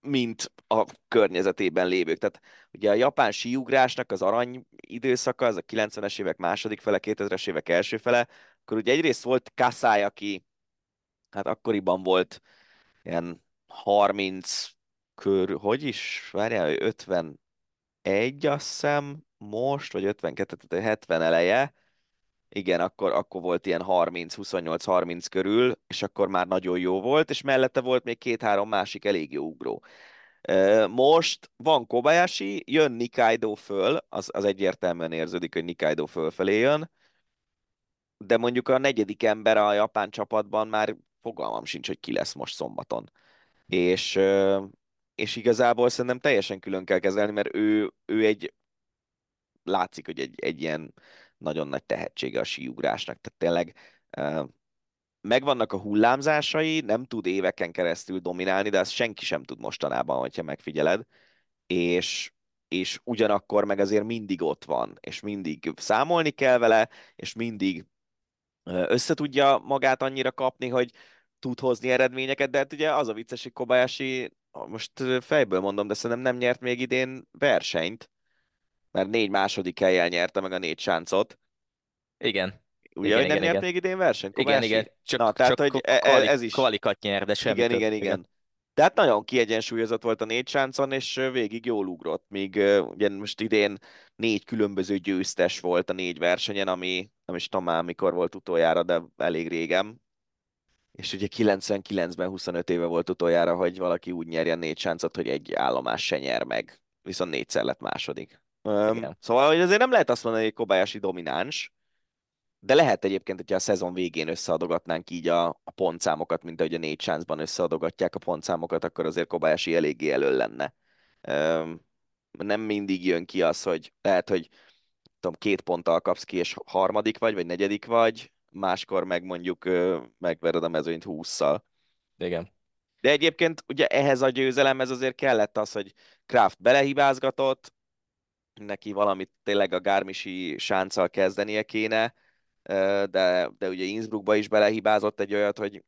mint a környezetében lévők. Tehát ugye a japán síugrásnak az arany időszaka, az a 90-es évek második fele, 2000-es évek első fele, akkor ugye egyrészt volt Kasai, aki hát akkoriban volt ilyen 30 kör, hogy is, várjál, 51 azt hiszem, most, vagy 52, tehát 70 eleje, igen, akkor, akkor volt ilyen 30, 28-30 körül, és akkor már nagyon jó volt, és mellette volt még két-három másik elég jó ugró. Most van Kobayashi, jön Nikaido föl, az, az egyértelműen érződik, hogy Nikaido fölfelé jön, de mondjuk a negyedik ember a japán csapatban már fogalmam sincs, hogy ki lesz most szombaton. És, és igazából szerintem teljesen külön kell kezelni, mert ő, ő egy látszik, hogy egy, egy ilyen nagyon nagy tehetsége a síugrásnak. Tehát tényleg megvannak a hullámzásai, nem tud éveken keresztül dominálni, de ezt senki sem tud mostanában, hogyha megfigyeled. És, és ugyanakkor meg azért mindig ott van, és mindig számolni kell vele, és mindig össze tudja magát annyira kapni, hogy tud hozni eredményeket, de hát ugye az a vicces, hogy Kobayashi, most fejből mondom, de szerintem nem nyert még idén versenyt, mert négy második helyen nyerte meg a négy sáncot. Igen. Ugye, igen, hogy nem igen, nyert igen. még idén verseny? Igen, igen, csak, Na, tehát, csak hogy e- kvali, ez is... kvalikat nyer, de semmi Igen, több. igen, igen. Tehát nagyon kiegyensúlyozott volt a négy sáncon, és végig jól ugrott, míg ugye most idén négy különböző győztes volt a négy versenyen, ami nem is tudom már mikor volt utoljára, de elég régen. És ugye 99-ben 25 éve volt utoljára, hogy valaki úgy nyerjen négy sáncot, hogy egy állomás se nyer meg. Viszont négyszer lett második. Um, szóval hogy azért nem lehet azt mondani, hogy Kobayashi domináns, de lehet egyébként, hogyha a szezon végén összeadogatnánk így a, a pontszámokat, mint ahogy a négy sáncban összeadogatják a pontszámokat, akkor azért Kobayashi eléggé elő lenne. Um, nem mindig jön ki az, hogy lehet, hogy tudom, két ponttal kapsz ki, és harmadik vagy, vagy negyedik vagy, máskor meg mondjuk megvered a mezőnyt húszszal. Igen. De egyébként ugye ehhez a győzelemhez azért kellett az, hogy Kraft belehibázgatott, neki valamit tényleg a Gármisi sánccal kezdenie kéne, de, de ugye Innsbruckba is belehibázott egy olyat, hogy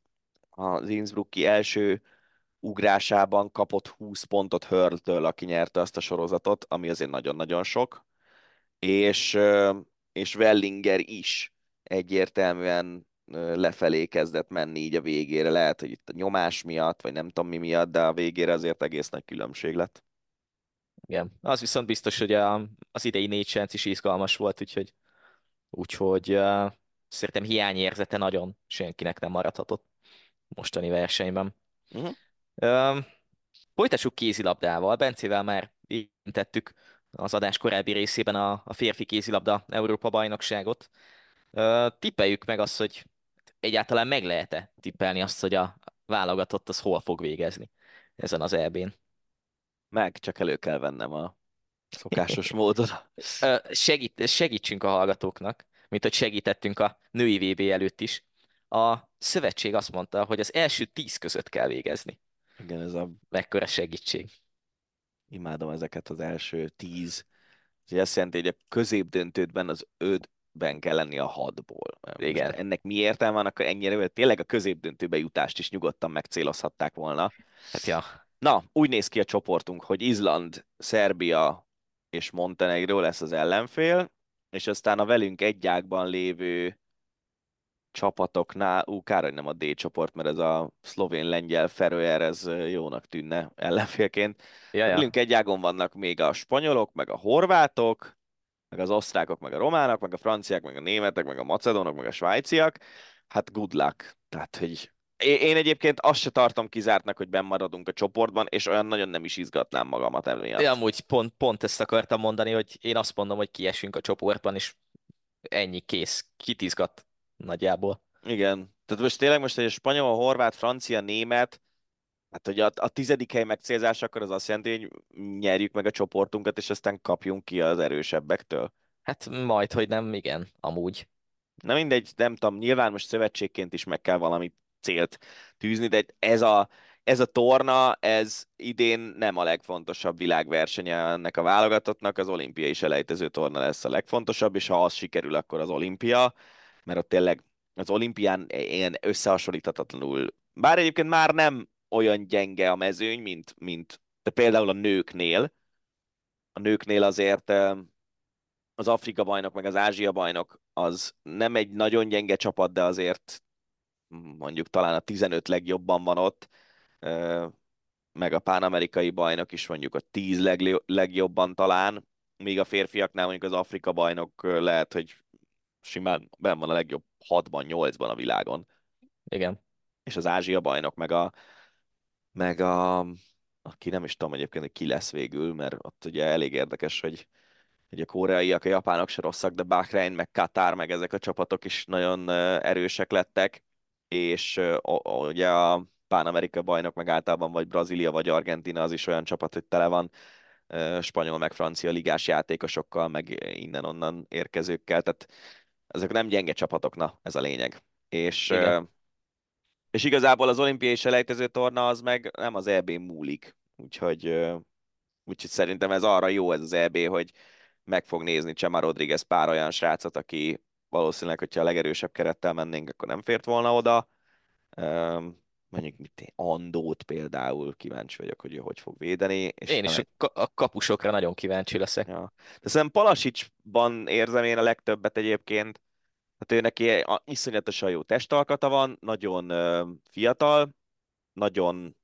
az Innsbrucki első ugrásában kapott 20 pontot Hurltől, aki nyerte azt a sorozatot, ami azért nagyon-nagyon sok, és, és Wellinger is egyértelműen lefelé kezdett menni így a végére. Lehet, hogy itt a nyomás miatt, vagy nem tudom mi miatt, de a végére azért egész nagy különbség lett. Igen, az viszont biztos, hogy a, az idei négy is izgalmas volt, úgyhogy, úgyhogy uh, szerintem hiányérzete nagyon senkinek nem maradhatott mostani versenyben. Uh-huh. Uh, folytassuk kézilabdával. Bencével már érintettük az adás korábbi részében a, a férfi kézilabda Európa bajnokságot. Tippeljük meg azt, hogy egyáltalán meg lehet-e tippelni azt, hogy a válogatott az hol fog végezni ezen az EB-n. Meg, csak elő kell vennem a szokásos módon. Segít, segítsünk a hallgatóknak, mint hogy segítettünk a női VB előtt is. A szövetség azt mondta, hogy az első tíz között kell végezni. Igen, ez a... Mekkora segítség. Imádom ezeket az első tíz. Ez azt jelenti, hogy a középdöntődben az ötben kell lenni a hatból. Igen. Ennek mi értelme van, akkor ennyire, tényleg a középdöntőbe jutást is nyugodtan megcélozhatták volna. Hát ja. Na, úgy néz ki a csoportunk, hogy Izland, Szerbia és Montenegro lesz az ellenfél, és aztán a velünk egy ágban lévő csapatoknál, ú, kár, hogy nem a D csoport, mert ez a szlovén-lengyel Feröer, ez jónak tűnne ellenfélként. Ja, ja. Velünk egy ágon vannak még a spanyolok, meg a horvátok, meg az osztrákok, meg a románok, meg a franciák, meg a németek, meg a macedónok, meg a svájciak. Hát good luck. Tehát, hogy én egyébként azt se tartom kizártnak, hogy bennmaradunk a csoportban, és olyan nagyon nem is izgatnám magamat emiatt. Ja, amúgy pont, pont ezt akartam mondani, hogy én azt mondom, hogy kiesünk a csoportban, és ennyi kész, kit izgat nagyjából. Igen. Tehát most tényleg most egy spanyol, horvát, francia, német, hát hogy a, a tizedik hely megcélzás, akkor az azt jelenti, hogy nyerjük meg a csoportunkat, és aztán kapjunk ki az erősebbektől. Hát majd, hogy nem, igen, amúgy. Na mindegy, nem tudom, nyilván most szövetségként is meg kell valami célt tűzni, de ez a, ez a torna, ez idén nem a legfontosabb világversenye ennek a válogatottnak, az olimpiai selejtező torna lesz a legfontosabb, és ha az sikerül, akkor az olimpia, mert ott tényleg az olimpián ilyen összehasonlíthatatlanul, bár egyébként már nem olyan gyenge a mezőny, mint, mint de például a nőknél. A nőknél azért az Afrika bajnok, meg az Ázsia bajnok az nem egy nagyon gyenge csapat, de azért mondjuk talán a 15 legjobban van ott, meg a pánamerikai bajnok is mondjuk a 10 legjobban talán, míg a férfiaknál mondjuk az Afrika bajnok lehet, hogy simán benn van a legjobb 6-ban, 8-ban a világon. Igen. És az Ázsia bajnok, meg a, meg a, aki nem is tudom egyébként, hogy ki lesz végül, mert ott ugye elég érdekes, hogy, hogy a koreaiak, a japánok se rosszak, de Bahrein, meg Katar, meg ezek a csapatok is nagyon erősek lettek, és ugye a Pán-Amerika bajnok, meg általában vagy Brazília, vagy Argentina, az is olyan csapat, hogy tele van spanyol, meg francia ligás játékosokkal, meg innen-onnan érkezőkkel, tehát ezek nem gyenge csapatok, na, ez a lényeg. És, Igen. És igazából az olimpiai selejtező torna az meg nem az EB múlik, úgyhogy, úgyhogy szerintem ez arra jó ez az EB, hogy meg fog nézni Csema Rodriguez pár olyan srácot, aki valószínűleg, hogyha a legerősebb kerettel mennénk, akkor nem fért volna oda. mondjuk mit Andót például kíváncsi vagyok, hogy ő hogy fog védeni. És én is a kapusokra nagyon kíváncsi leszek. Ja. De szerintem Palasicsban érzem én a legtöbbet egyébként. Hát ő neki iszonyatosan jó testalkata van, nagyon fiatal, nagyon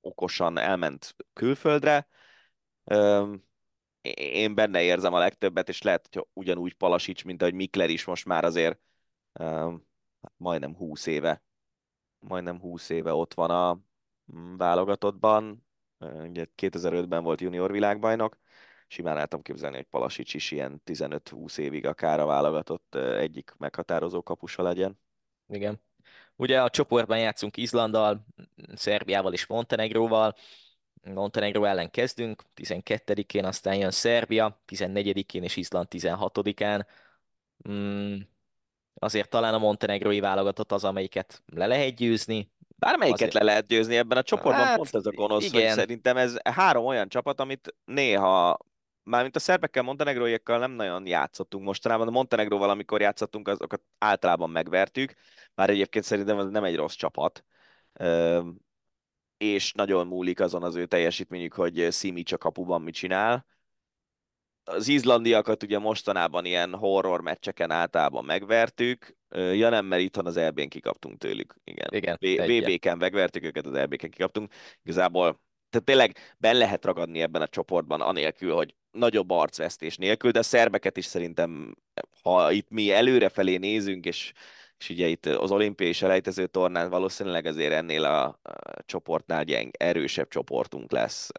okosan elment külföldre. Én benne érzem a legtöbbet, és lehet, hogy ugyanúgy Palasics, mint ahogy Mikler is most már azért um, majdnem 20 éve, majdnem 20 éve ott van a mm, válogatottban, ugye 2005-ben volt junior világbajnok, simán el tudom képzelni, hogy Palasics is ilyen 15-20 évig akár a válogatott egyik meghatározó kapusa legyen. Igen. Ugye a csoportban játszunk Izlanddal, Szerbiával és Montenegróval, Montenegro ellen kezdünk, 12-én, aztán jön Szerbia, 14-én és Izland 16-án. Mm, azért talán a montenegrói válogatott az, amelyiket le lehet győzni. Bármelyiket azért... le lehet győzni ebben a csoportban, hát, pont ez a gonosz, igen. hogy szerintem ez három olyan csapat, amit néha mármint a szerbekkel, montenegróiakkal nem nagyon játszottunk mostanában, a Montenegróval, amikor játszottunk, azokat általában megvertük, már egyébként szerintem ez nem egy rossz csapat, és nagyon múlik azon az ő teljesítményük, hogy Simic a kapuban mit csinál. Az izlandiakat ugye mostanában ilyen horror meccseken általában megvertük, ja nem, mert itthon az EB-n kikaptunk tőlük. Igen, Igen VB-ken megvertük őket, az EB-ken kikaptunk. Igazából tehát tényleg ben lehet ragadni ebben a csoportban, anélkül, hogy nagyobb arcvesztés nélkül, de a szerbeket is szerintem, ha itt mi előrefelé nézünk, és, és ugye itt az olimpiai selejtező tornán valószínűleg azért ennél a, a csoportnál gyeng, erősebb csoportunk lesz.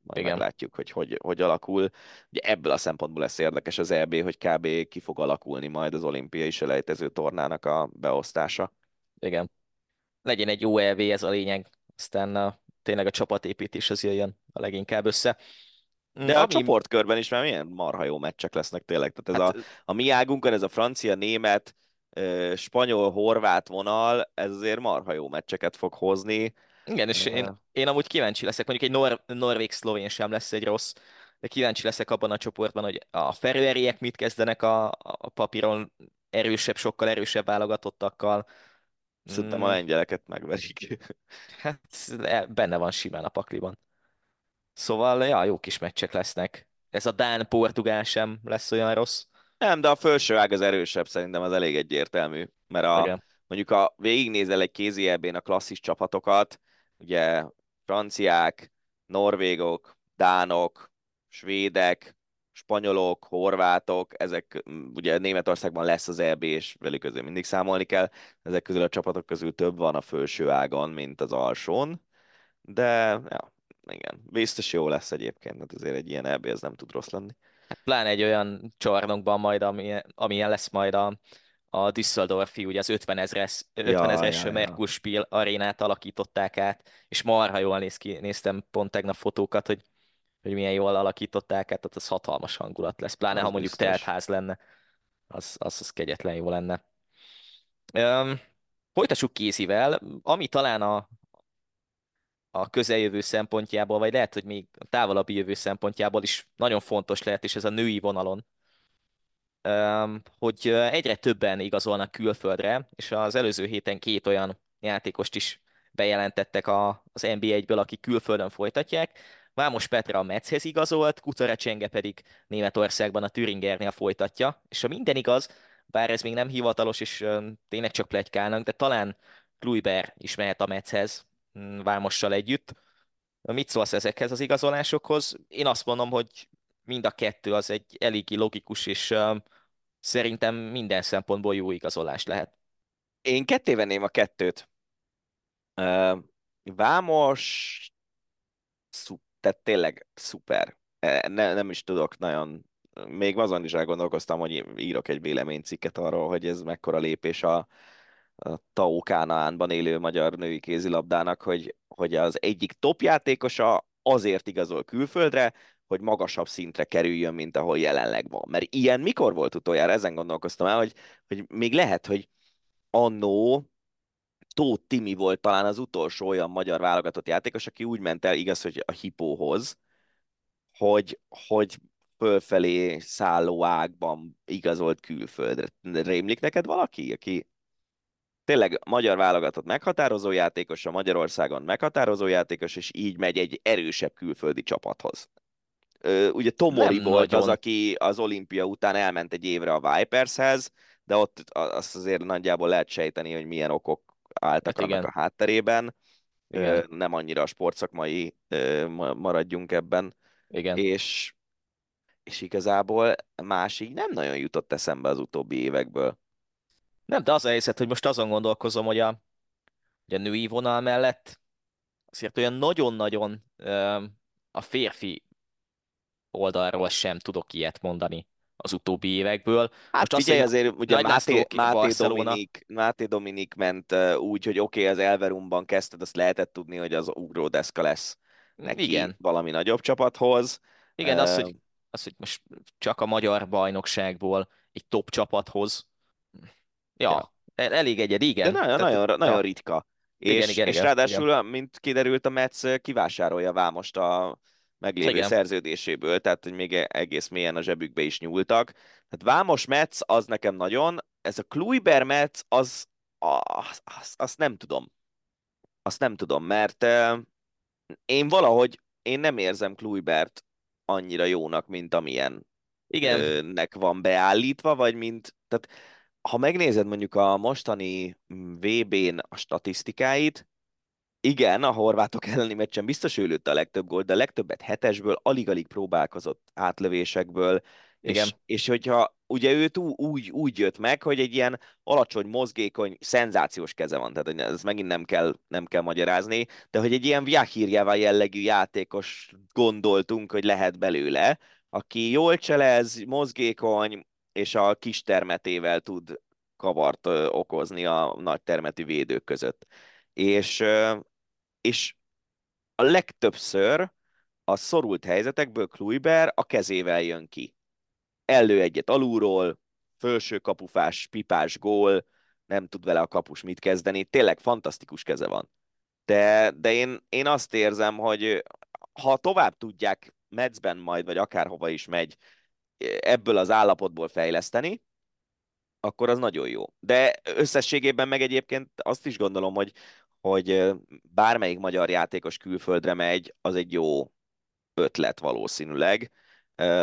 Majd Igen. meglátjuk, hogy, hogy hogy alakul. Ugye ebből a szempontból lesz érdekes az EB, hogy kb. ki fog alakulni majd az olimpiai selejtező tornának a beosztása. Igen. Legyen egy jó EB, ez a lényeg. Aztán a, tényleg a csapatépítés az jöjjön a leginkább össze. De Ami... a csoportkörben is már milyen marha jó meccsek lesznek tényleg. Tehát ez hát... a, a mi águnkon, ez a francia, német, spanyol, horvát vonal, ez azért marha jó meccseket fog hozni. Igen, és én, én amúgy kíváncsi leszek, mondjuk egy nor- norvég-szlovén sem lesz egy rossz, de kíváncsi leszek abban a csoportban, hogy a ferőeriek mit kezdenek a, a papíron erősebb, sokkal erősebb válogatottakkal. Szerintem a mm. lengyeleket megverik. Hát benne van simán a pakliban. Szóval, ja, jó kis meccsek lesznek. Ez a Dán-Portugál sem lesz olyan rossz. Nem, de a felső ág az erősebb, szerintem az elég egyértelmű. Mert a, Igen. mondjuk a végignézel egy kézi a klasszis csapatokat, ugye franciák, norvégok, dánok, svédek, spanyolok, horvátok, ezek ugye Németországban lesz az EB, és velük közül mindig számolni kell. Ezek közül a csapatok közül több van a felső ágon, mint az alsón. De ja, igen, biztos jó lesz egyébként, mert azért egy ilyen EB ez nem tud rossz lenni. Hát pláne egy olyan csarnokban majd, amilyen, amilyen lesz majd a, a Düsseldorfi, ugye az 50 ezres, 50 ja, ezres ja, ja. arénát alakították át, és marha jól néz ki, néztem pont tegnap fotókat, hogy, hogy milyen jól alakították át, tehát az hatalmas hangulat lesz, pláne az ha mondjuk teltház lenne, az, az, az kegyetlen jó lenne. Um, folytassuk kézivel, ami talán a, a közeljövő szempontjából, vagy lehet, hogy még a távolabbi jövő szempontjából is nagyon fontos lehet, és ez a női vonalon, hogy egyre többen igazolnak külföldre, és az előző héten két olyan játékost is bejelentettek az NB1-ből, akik külföldön folytatják. Vámos Petra a Metzhez igazolt, Kutarecsenge pedig Németországban a Thüringernél folytatja, és ha minden igaz, bár ez még nem hivatalos, és tényleg csak plegykálnak, de talán Kluiber is mehet a Metzhez, mm, Vámossal együtt. Mit szólsz ezekhez az igazolásokhoz? Én azt mondom, hogy mind a kettő az egy eléggé logikus, és szerintem minden szempontból jó igazolás lehet. Én ketté venném a kettőt. Vámos, tehát tényleg szuper. Ne, nem is tudok nagyon, még azon is elgondolkoztam, hogy írok egy véleménycikket arról, hogy ez mekkora lépés a, a Tau Kánaánban élő magyar női kézilabdának, hogy, hogy az egyik top játékosa azért igazol külföldre, hogy magasabb szintre kerüljön, mint ahol jelenleg van. Mert ilyen mikor volt utoljára? Ezen gondolkoztam el, hogy, hogy még lehet, hogy annó Tóth Timi volt talán az utolsó olyan magyar válogatott játékos, aki úgy ment el, igaz, hogy a hipóhoz, hogy, hogy fölfelé szálló ágban igazolt külföldre. Rémlik neked valaki, aki tényleg magyar válogatott meghatározó játékos, a Magyarországon meghatározó játékos, és így megy egy erősebb külföldi csapathoz ugye Tomori nem volt nagyon. az, aki az olimpia után elment egy évre a Vipershez, de ott azt azért nagyjából lehet sejteni, hogy milyen okok álltak hát annak igen. a hátterében. Igen. Nem annyira a sportszakmai maradjunk ebben. Igen. És, és igazából másik nem nagyon jutott eszembe az utóbbi évekből. Nem, de az a helyzet, hogy most azon gondolkozom, hogy a, hogy a női vonal mellett azért olyan nagyon-nagyon a férfi oldalról sem tudok ilyet mondani az utóbbi évekből. Hát Most figyelj, azt, azért ugye Máté, Máté, Dominik, Máté Dominik ment úgy, hogy oké, okay, az Elverumban kezdted, azt lehetett tudni, hogy az ugródeszka lesz neki Igen. valami nagyobb csapathoz. Igen, uh, az, hogy, az, hogy most csak a magyar bajnokságból egy top csapathoz. Ja, ja. elég egyed, igen. De nagyon, Tehát, nagyon, ja. nagyon ritka. És, igen, igen, és igen, ráadásul, igen. mint kiderült, a Metsz kivásárolja Vámost a meglévő Igen. szerződéséből, tehát hogy még egész mélyen a zsebükbe is nyúltak. Tehát Vámos Metz az nekem nagyon, ez a Kluiber Metz az, az, az, az nem tudom. azt nem tudom, mert én valahogy én nem érzem Kluibert annyira jónak, mint amilyen Igen. nek van beállítva, vagy mint, tehát ha megnézed mondjuk a mostani VB-n a statisztikáit, igen, a horvátok elleni meccsen biztos ő lőtte a legtöbb gólt, de a legtöbbet hetesből, alig-alig próbálkozott átlövésekből, Igen. és, és hogyha ugye őt úgy, úgy jött meg, hogy egy ilyen alacsony, mozgékony, szenzációs keze van, tehát ez megint nem kell, nem kell magyarázni, de hogy egy ilyen Vyahirjeva jellegű játékos gondoltunk, hogy lehet belőle, aki jól cselez, mozgékony, és a kis termetével tud kavart okozni a nagy termetű védők között. És, és a legtöbbször a szorult helyzetekből Kluiber a kezével jön ki. Ellő egyet alulról, fölső kapufás, pipás gól, nem tud vele a kapus mit kezdeni, tényleg fantasztikus keze van. De, de én, én azt érzem, hogy ha tovább tudják Medzben majd, vagy akárhova is megy, ebből az állapotból fejleszteni, akkor az nagyon jó. De összességében meg egyébként azt is gondolom, hogy, hogy bármelyik magyar játékos külföldre megy, az egy jó ötlet valószínűleg,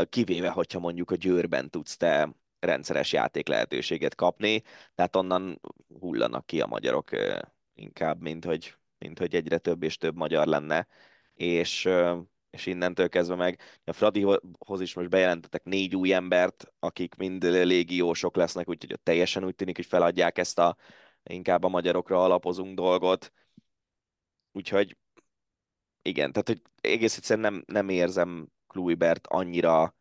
kivéve, hogyha mondjuk a Győrben tudsz te rendszeres játék lehetőséget kapni, tehát onnan hullanak ki a magyarok inkább, mint hogy, mint hogy egyre több és több magyar lenne, és, és innentől kezdve meg a Fradihoz is most bejelentettek négy új embert, akik mind légiósok lesznek, úgyhogy teljesen úgy tűnik, hogy feladják ezt a inkább a magyarokra alapozunk dolgot. Úgyhogy igen, tehát hogy egész egyszerűen nem, nem érzem Kluibert annyira,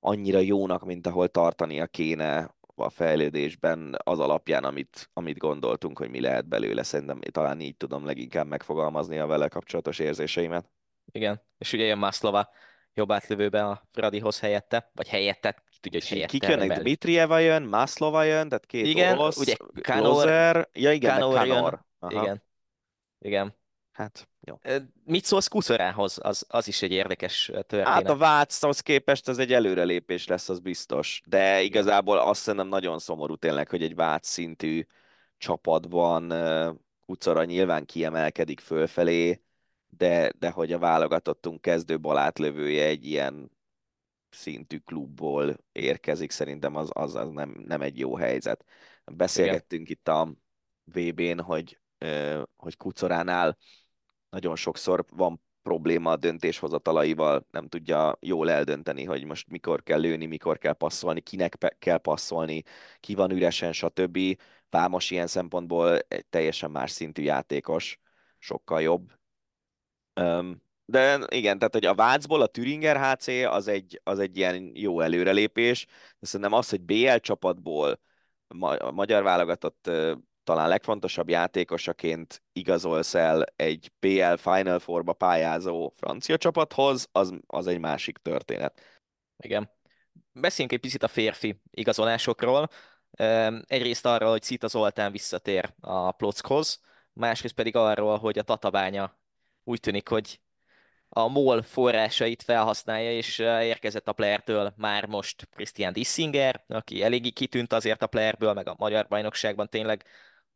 annyira jónak, mint ahol tartania kéne a fejlődésben az alapján, amit, amit gondoltunk, hogy mi lehet belőle. Szerintem talán így tudom leginkább megfogalmazni a vele kapcsolatos érzéseimet. Igen, és ugye jön Mászlova jobb átlövőbe a Fradihoz helyette, vagy helyette, ki tudja, hogy helyette. Kik jönnek? Dmitrieva jön, Mászlova jön, tehát két igen, orosz, ugye Kanor, Lozer, ja igen, Kanor, Kanor. Jön. Igen, igen. Hát, jó. Mit szólsz Kuszorához? Az, az is egy érdekes történet. Hát a Váchoz képest ez egy előrelépés lesz, az biztos. De igazából azt szerintem nagyon szomorú tényleg, hogy egy Vác szintű csapatban Kucora nyilván kiemelkedik fölfelé, de, de hogy a válogatottunk kezdő balátlövője egy ilyen szintű klubból érkezik, szerintem az, az, az nem, nem egy jó helyzet. Beszélgettünk Igen. itt a VB-n, hogy, hogy Kucoránál nagyon sokszor van probléma a döntéshozatalaival, nem tudja jól eldönteni, hogy most mikor kell lőni, mikor kell passzolni, kinek kell passzolni, ki van üresen, stb. Vámos ilyen szempontból egy teljesen más szintű játékos, sokkal jobb. De igen, tehát hogy a Vácból a Türinger HC az egy, az egy ilyen jó előrelépés, de szerintem az, hogy BL csapatból a magyar válogatott talán legfontosabb játékosaként igazolsz el egy PL Final Four-ba pályázó francia csapathoz, az, az egy másik történet. Igen. Beszéljünk egy picit a férfi igazolásokról. Egyrészt arról, hogy Szita Zoltán visszatér a Plockhoz, másrészt pedig arról, hogy a Tatabánya úgy tűnik, hogy a MOL forrásait felhasználja, és érkezett a playertől már most Christian Dissinger, aki eléggé kitűnt azért a playerből, meg a magyar bajnokságban tényleg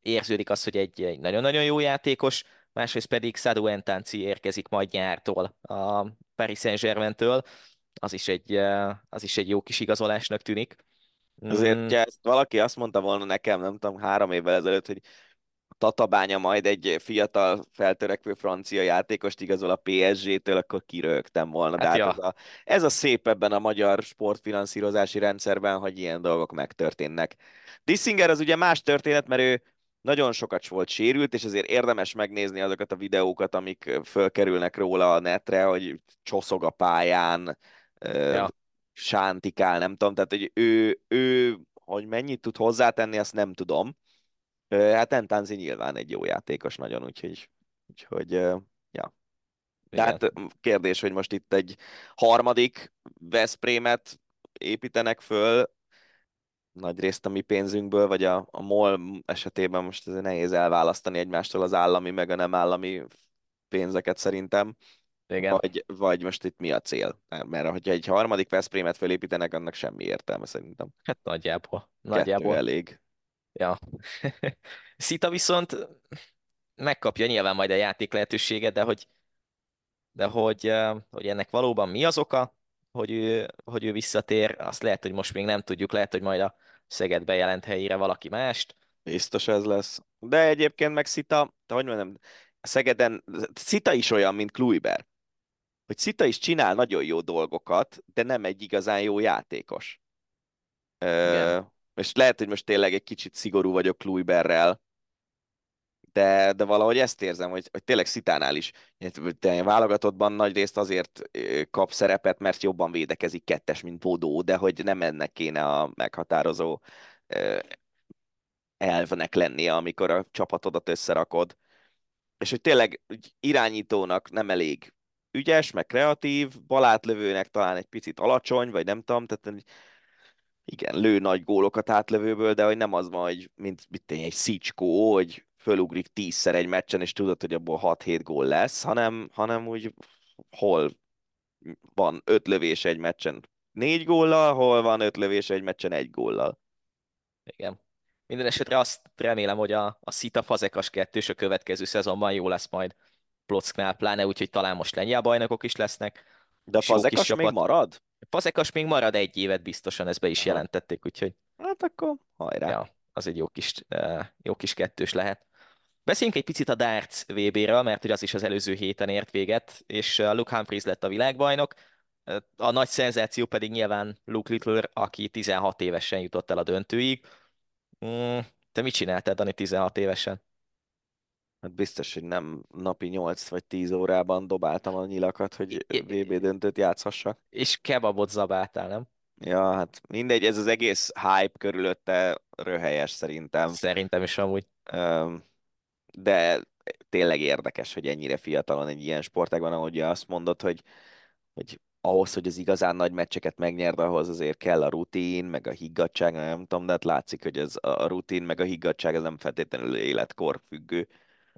érződik az, hogy egy, egy nagyon-nagyon jó játékos, másrészt pedig Sadu Entanci érkezik majd nyártól a Paris Saint-Germain-től, az is egy, az is egy jó kis igazolásnak tűnik. Azért, mm. ezt valaki azt mondta volna nekem, nem tudom, három évvel ezelőtt, hogy Tatabánya majd egy fiatal feltörekvő francia játékost igazol a PSG-től, akkor kirögtem volna. Hát De hát ja. ez, a, ez a szép ebben a magyar sportfinanszírozási rendszerben, hogy ilyen dolgok megtörténnek. Dissinger az ugye más történet, mert ő nagyon sokat volt sérült, és ezért érdemes megnézni azokat a videókat, amik fölkerülnek róla a netre, hogy csoszog a pályán, ja. sántikál, nem tudom, tehát hogy ő, ő, hogy mennyit tud hozzátenni, azt nem tudom. Hát Entanzi nyilván egy jó játékos nagyon, úgyhogy, úgyhogy ja. De hát kérdés, hogy most itt egy harmadik Veszprémet építenek föl, nagy részt a mi pénzünkből, vagy a, a MOL esetében most ez nehéz elválasztani egymástól az állami meg a nem állami pénzeket szerintem. Igen. Vagy, vagy most itt mi a cél? Mert hogyha egy harmadik Veszprémet felépítenek, annak semmi értelme szerintem. Hát nagyjából. Nagyjából. Kettő elég. Ja. Szita viszont megkapja nyilván majd a játék lehetőséget, de hogy, de hogy, hogy ennek valóban mi az oka, hogy ő, hogy ő visszatér, azt lehet, hogy most még nem tudjuk, lehet, hogy majd a Szeged bejelent helyére valaki mást. Biztos ez lesz. De egyébként meg Szita, te hogy mondjam, Szegeden, Szita is olyan, mint Kluiber. Hogy Szita is csinál nagyon jó dolgokat, de nem egy igazán jó játékos. Ö, és lehet, hogy most tényleg egy kicsit szigorú vagyok Kluiberrel, de, de valahogy ezt érzem, hogy, hogy tényleg Szitánál is te válogatottban nagy részt azért kap szerepet, mert jobban védekezik kettes, mint Bodó, de hogy nem ennek kéne a meghatározó elvnek lennie, amikor a csapatodat összerakod. És hogy tényleg irányítónak nem elég ügyes, meg kreatív, balátlövőnek talán egy picit alacsony, vagy nem tudom, tehát igen, lő nagy gólokat átlövőből, de hogy nem az van, hogy mint mit egy Szicskó, hogy fölugrik tízszer egy meccsen, és tudod, hogy abból 6-7 gól lesz, hanem, hanem úgy hol van öt lövés egy meccsen négy góllal, hol van öt lövés egy meccsen egy góllal. Igen. Minden esetre azt remélem, hogy a, a Szita Fazekas kettős a következő szezonban jó lesz majd Plocknál, pláne úgy, hogy talán most lengyel bajnokok is lesznek. De a Fazekas még marad? Fazekas még marad egy évet biztosan, ezt be is jelentették, úgyhogy... Hát akkor hajrá. Ja, az egy jó kis, jó kis kettős lehet. Beszéljünk egy picit a darts VB-ről, mert hogy az is az előző héten ért véget, és Luke Humphries lett a világbajnok. A nagy szenzáció pedig nyilván Luke Little, aki 16 évesen jutott el a döntőig. Mm, te mit csináltad, Dani, 16 évesen? Hát biztos, hogy nem napi 8 vagy 10 órában dobáltam a nyilakat, hogy VB döntőt játszhassak. És kebabot zabáltál, nem? Ja, hát mindegy, ez az egész hype körülötte röhelyes szerintem. Szerintem is amúgy. De tényleg érdekes, hogy ennyire fiatalon egy ilyen sportágban, ahogy azt mondod, hogy, hogy ahhoz, hogy az igazán nagy meccseket megnyerd, ahhoz azért kell a rutin, meg a higgadság, nem tudom, de hát látszik, hogy ez a rutin, meg a higgadság ez nem feltétlenül életkor függő.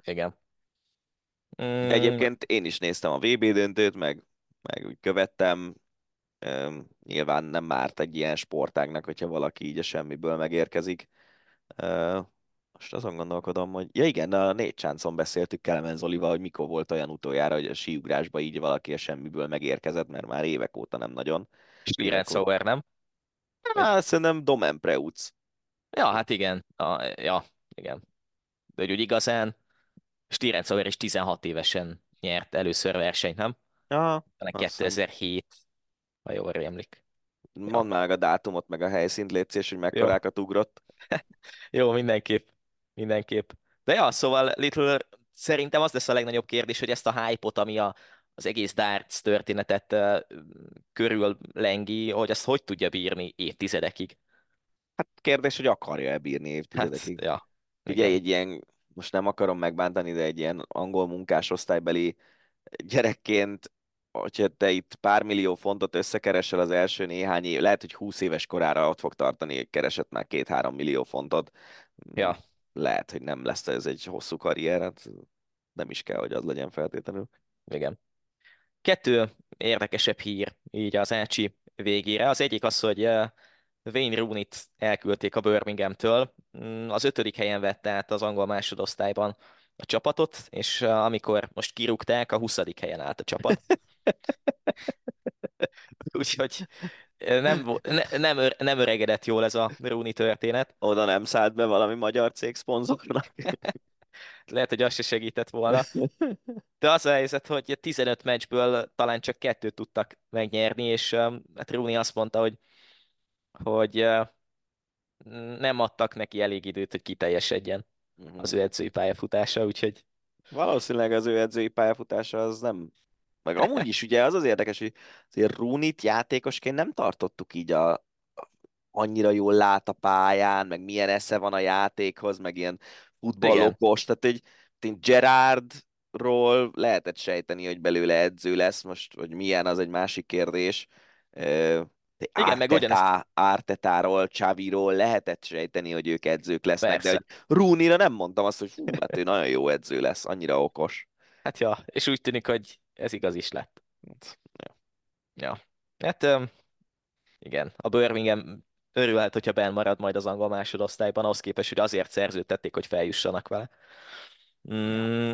Igen. Mm. Egyébként én is néztem a VB döntőt, meg, meg úgy követtem. Üm, nyilván nem márt egy ilyen sportágnak, hogyha valaki így a semmiből megérkezik. Üm, most azon gondolkodom, hogy ja igen, a négy csáncon beszéltük Kelemen Zolival, hogy mikor volt olyan utoljára, hogy a síugrásba így valaki a semmiből megérkezett, mert már évek óta nem nagyon. Spirit Sauer, nem? Hát, szerintem Domen Preuc. Ja, hát igen. A, ja, igen. De úgy igazán Stiren Sauer is 16 évesen nyert először versenyt, nem? Ja. 2007, ha jól rémlik. Mondd ja. meg a dátumot, meg a helyszínt, létszés, hogy mekkorákat ugrott. Jó, mindenképp. Mindenképp. De ja, szóval Little szerintem az lesz a legnagyobb kérdés, hogy ezt a hype-ot, ami a, az egész darts történetet uh, körül lengi, hogy azt hogy tudja bírni évtizedekig. Hát kérdés, hogy akarja-e bírni évtizedekig. Hát, ja. Ugye egy ilyen most nem akarom megbántani, de egy ilyen angol munkás osztálybeli gyerekként, hogyha te itt pár millió fontot összekeresel az első néhány év, lehet, hogy 20 éves korára ott fog tartani, keresett már két-három millió fontot. Ja. Lehet, hogy nem lesz ez egy hosszú karrier, hát nem is kell, hogy az legyen feltétlenül. Igen. Kettő érdekesebb hír így az Ácsi végére. Az egyik az, hogy Wayne Rooney-t elküldték a Birmingham-től. Mm, az ötödik helyen vette át az angol másodosztályban a csapatot, és amikor most kirúgták, a huszadik helyen állt a csapat. Úgyhogy nem, ne, nem, nem öregedett jól ez a Rooney történet. Oda nem szállt be valami magyar cég szponzornak. Lehet, hogy az se segített volna. De az a helyzet, hogy 15 meccsből talán csak kettőt tudtak megnyerni, és hát Rooney azt mondta, hogy hogy nem adtak neki elég időt, hogy kiteljesedjen uh-huh. az ő edzői pályafutása, úgyhogy... Valószínűleg az ő edzői pályafutása az nem... Meg amúgy is ugye az az érdekes, hogy azért Runit játékosként nem tartottuk így a, annyira jól lát a pályán, meg milyen esze van a játékhoz, meg ilyen futballokos, tehát egy, egy Gerardról lehetett sejteni, hogy belőle edző lesz, most, hogy milyen, az egy másik kérdés. Igen, Arteta, meg ugyanezt... Artetáról, Csaviról lehetett sejteni, hogy ők edzők lesznek, Persze. de hogy Rooney-ra nem mondtam azt, hogy fú, hát ő nagyon jó edző lesz, annyira okos. Hát ja, és úgy tűnik, hogy ez igaz is lett. Ja. ja. Hát um, igen, a Birmingham örülhet, hogyha ben marad majd az angol másodosztályban, ahhoz képest, hogy azért szerződtették, hogy feljussanak vele. Mm,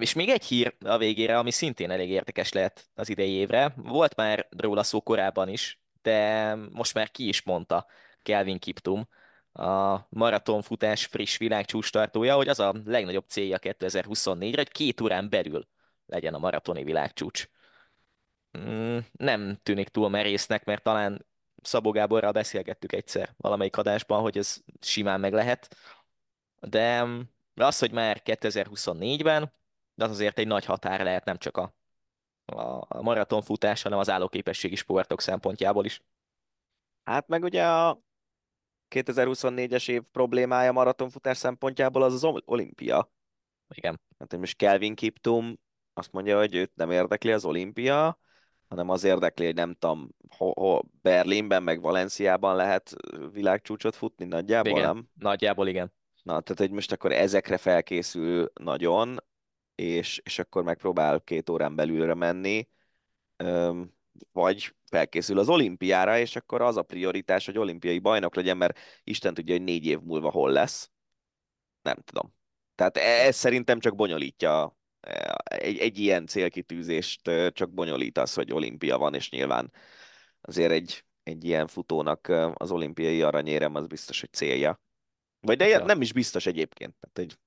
és még egy hír a végére, ami szintén elég érdekes lehet az idei évre. Volt már róla szó korábban is, de most már ki is mondta Kelvin Kiptum, a maratonfutás friss világcsúcs tartója, hogy az a legnagyobb célja 2024-re, hogy két órán belül legyen a maratoni világcsúcs. Mm, nem tűnik túl merésznek, mert talán Szabó Gáborral beszélgettük egyszer valamelyik adásban, hogy ez simán meg lehet, de az, hogy már 2024-ben, de az azért egy nagy határ lehet nem csak a, a maratonfutás, hanem az állóképességi sportok szempontjából is. Hát meg ugye a 2024-es év problémája maratonfutás szempontjából az az olimpia. Igen. Hát most Kelvin Kiptum azt mondja, hogy őt nem érdekli az olimpia, hanem az érdekli, hogy nem tudom, ho, ho Berlinben, meg Valenciában lehet világcsúcsot futni nagyjából, igen. nem? Nagyjából igen. Na, tehát hogy most akkor ezekre felkészül nagyon, és, és akkor megpróbál két órán belülre menni, vagy felkészül az olimpiára, és akkor az a prioritás, hogy olimpiai bajnok legyen, mert Isten tudja, hogy négy év múlva hol lesz. Nem tudom. Tehát e, ez szerintem csak bonyolítja e, egy, egy ilyen célkitűzést csak bonyolít az, hogy olimpia van, és nyilván azért egy, egy ilyen futónak az olimpiai aranyérem az biztos, hogy célja. Vagy de ja. nem is biztos egyébként. Tehát, hogy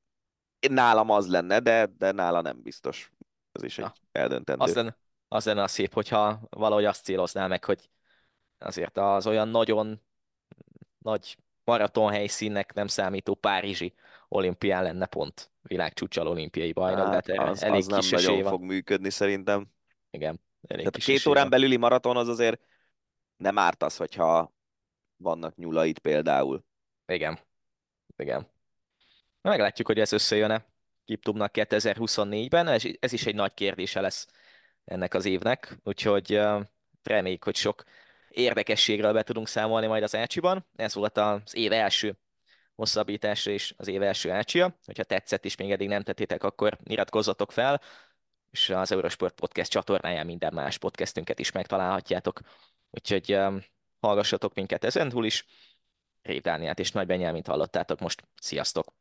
nálam az lenne, de, de nála nem biztos. Ez is egy ja. eldöntendő. Az lenne, az lenne a szép, hogyha valahogy azt céloznál meg, hogy azért az olyan nagyon nagy maraton helyszínnek nem számító Párizsi olimpián lenne pont világcsúcsal olimpiai bajnok, hát, de hát az, elég az nem nagyon van. fog működni szerintem. Igen. Elég Tehát két órán belüli maraton az azért nem árt az, hogyha vannak nyulait például. Igen. Igen. Meglátjuk, hogy ez összejön-e Kiptumnak 2024-ben, ez, ez is egy nagy kérdése lesz ennek az évnek, úgyhogy uh, reméljük, hogy sok érdekességről be tudunk számolni majd az Ácsiban. Ez volt az év első hosszabbítása és az év első Ácsia. Hogyha tetszett és még eddig nem tettétek, akkor iratkozzatok fel, és az Eurosport Podcast csatornáján minden más podcastünket is megtalálhatjátok. Úgyhogy hallgassatok minket ezentúl is. Rév Dániát és Nagy Benyelmint hallottátok most. Sziasztok!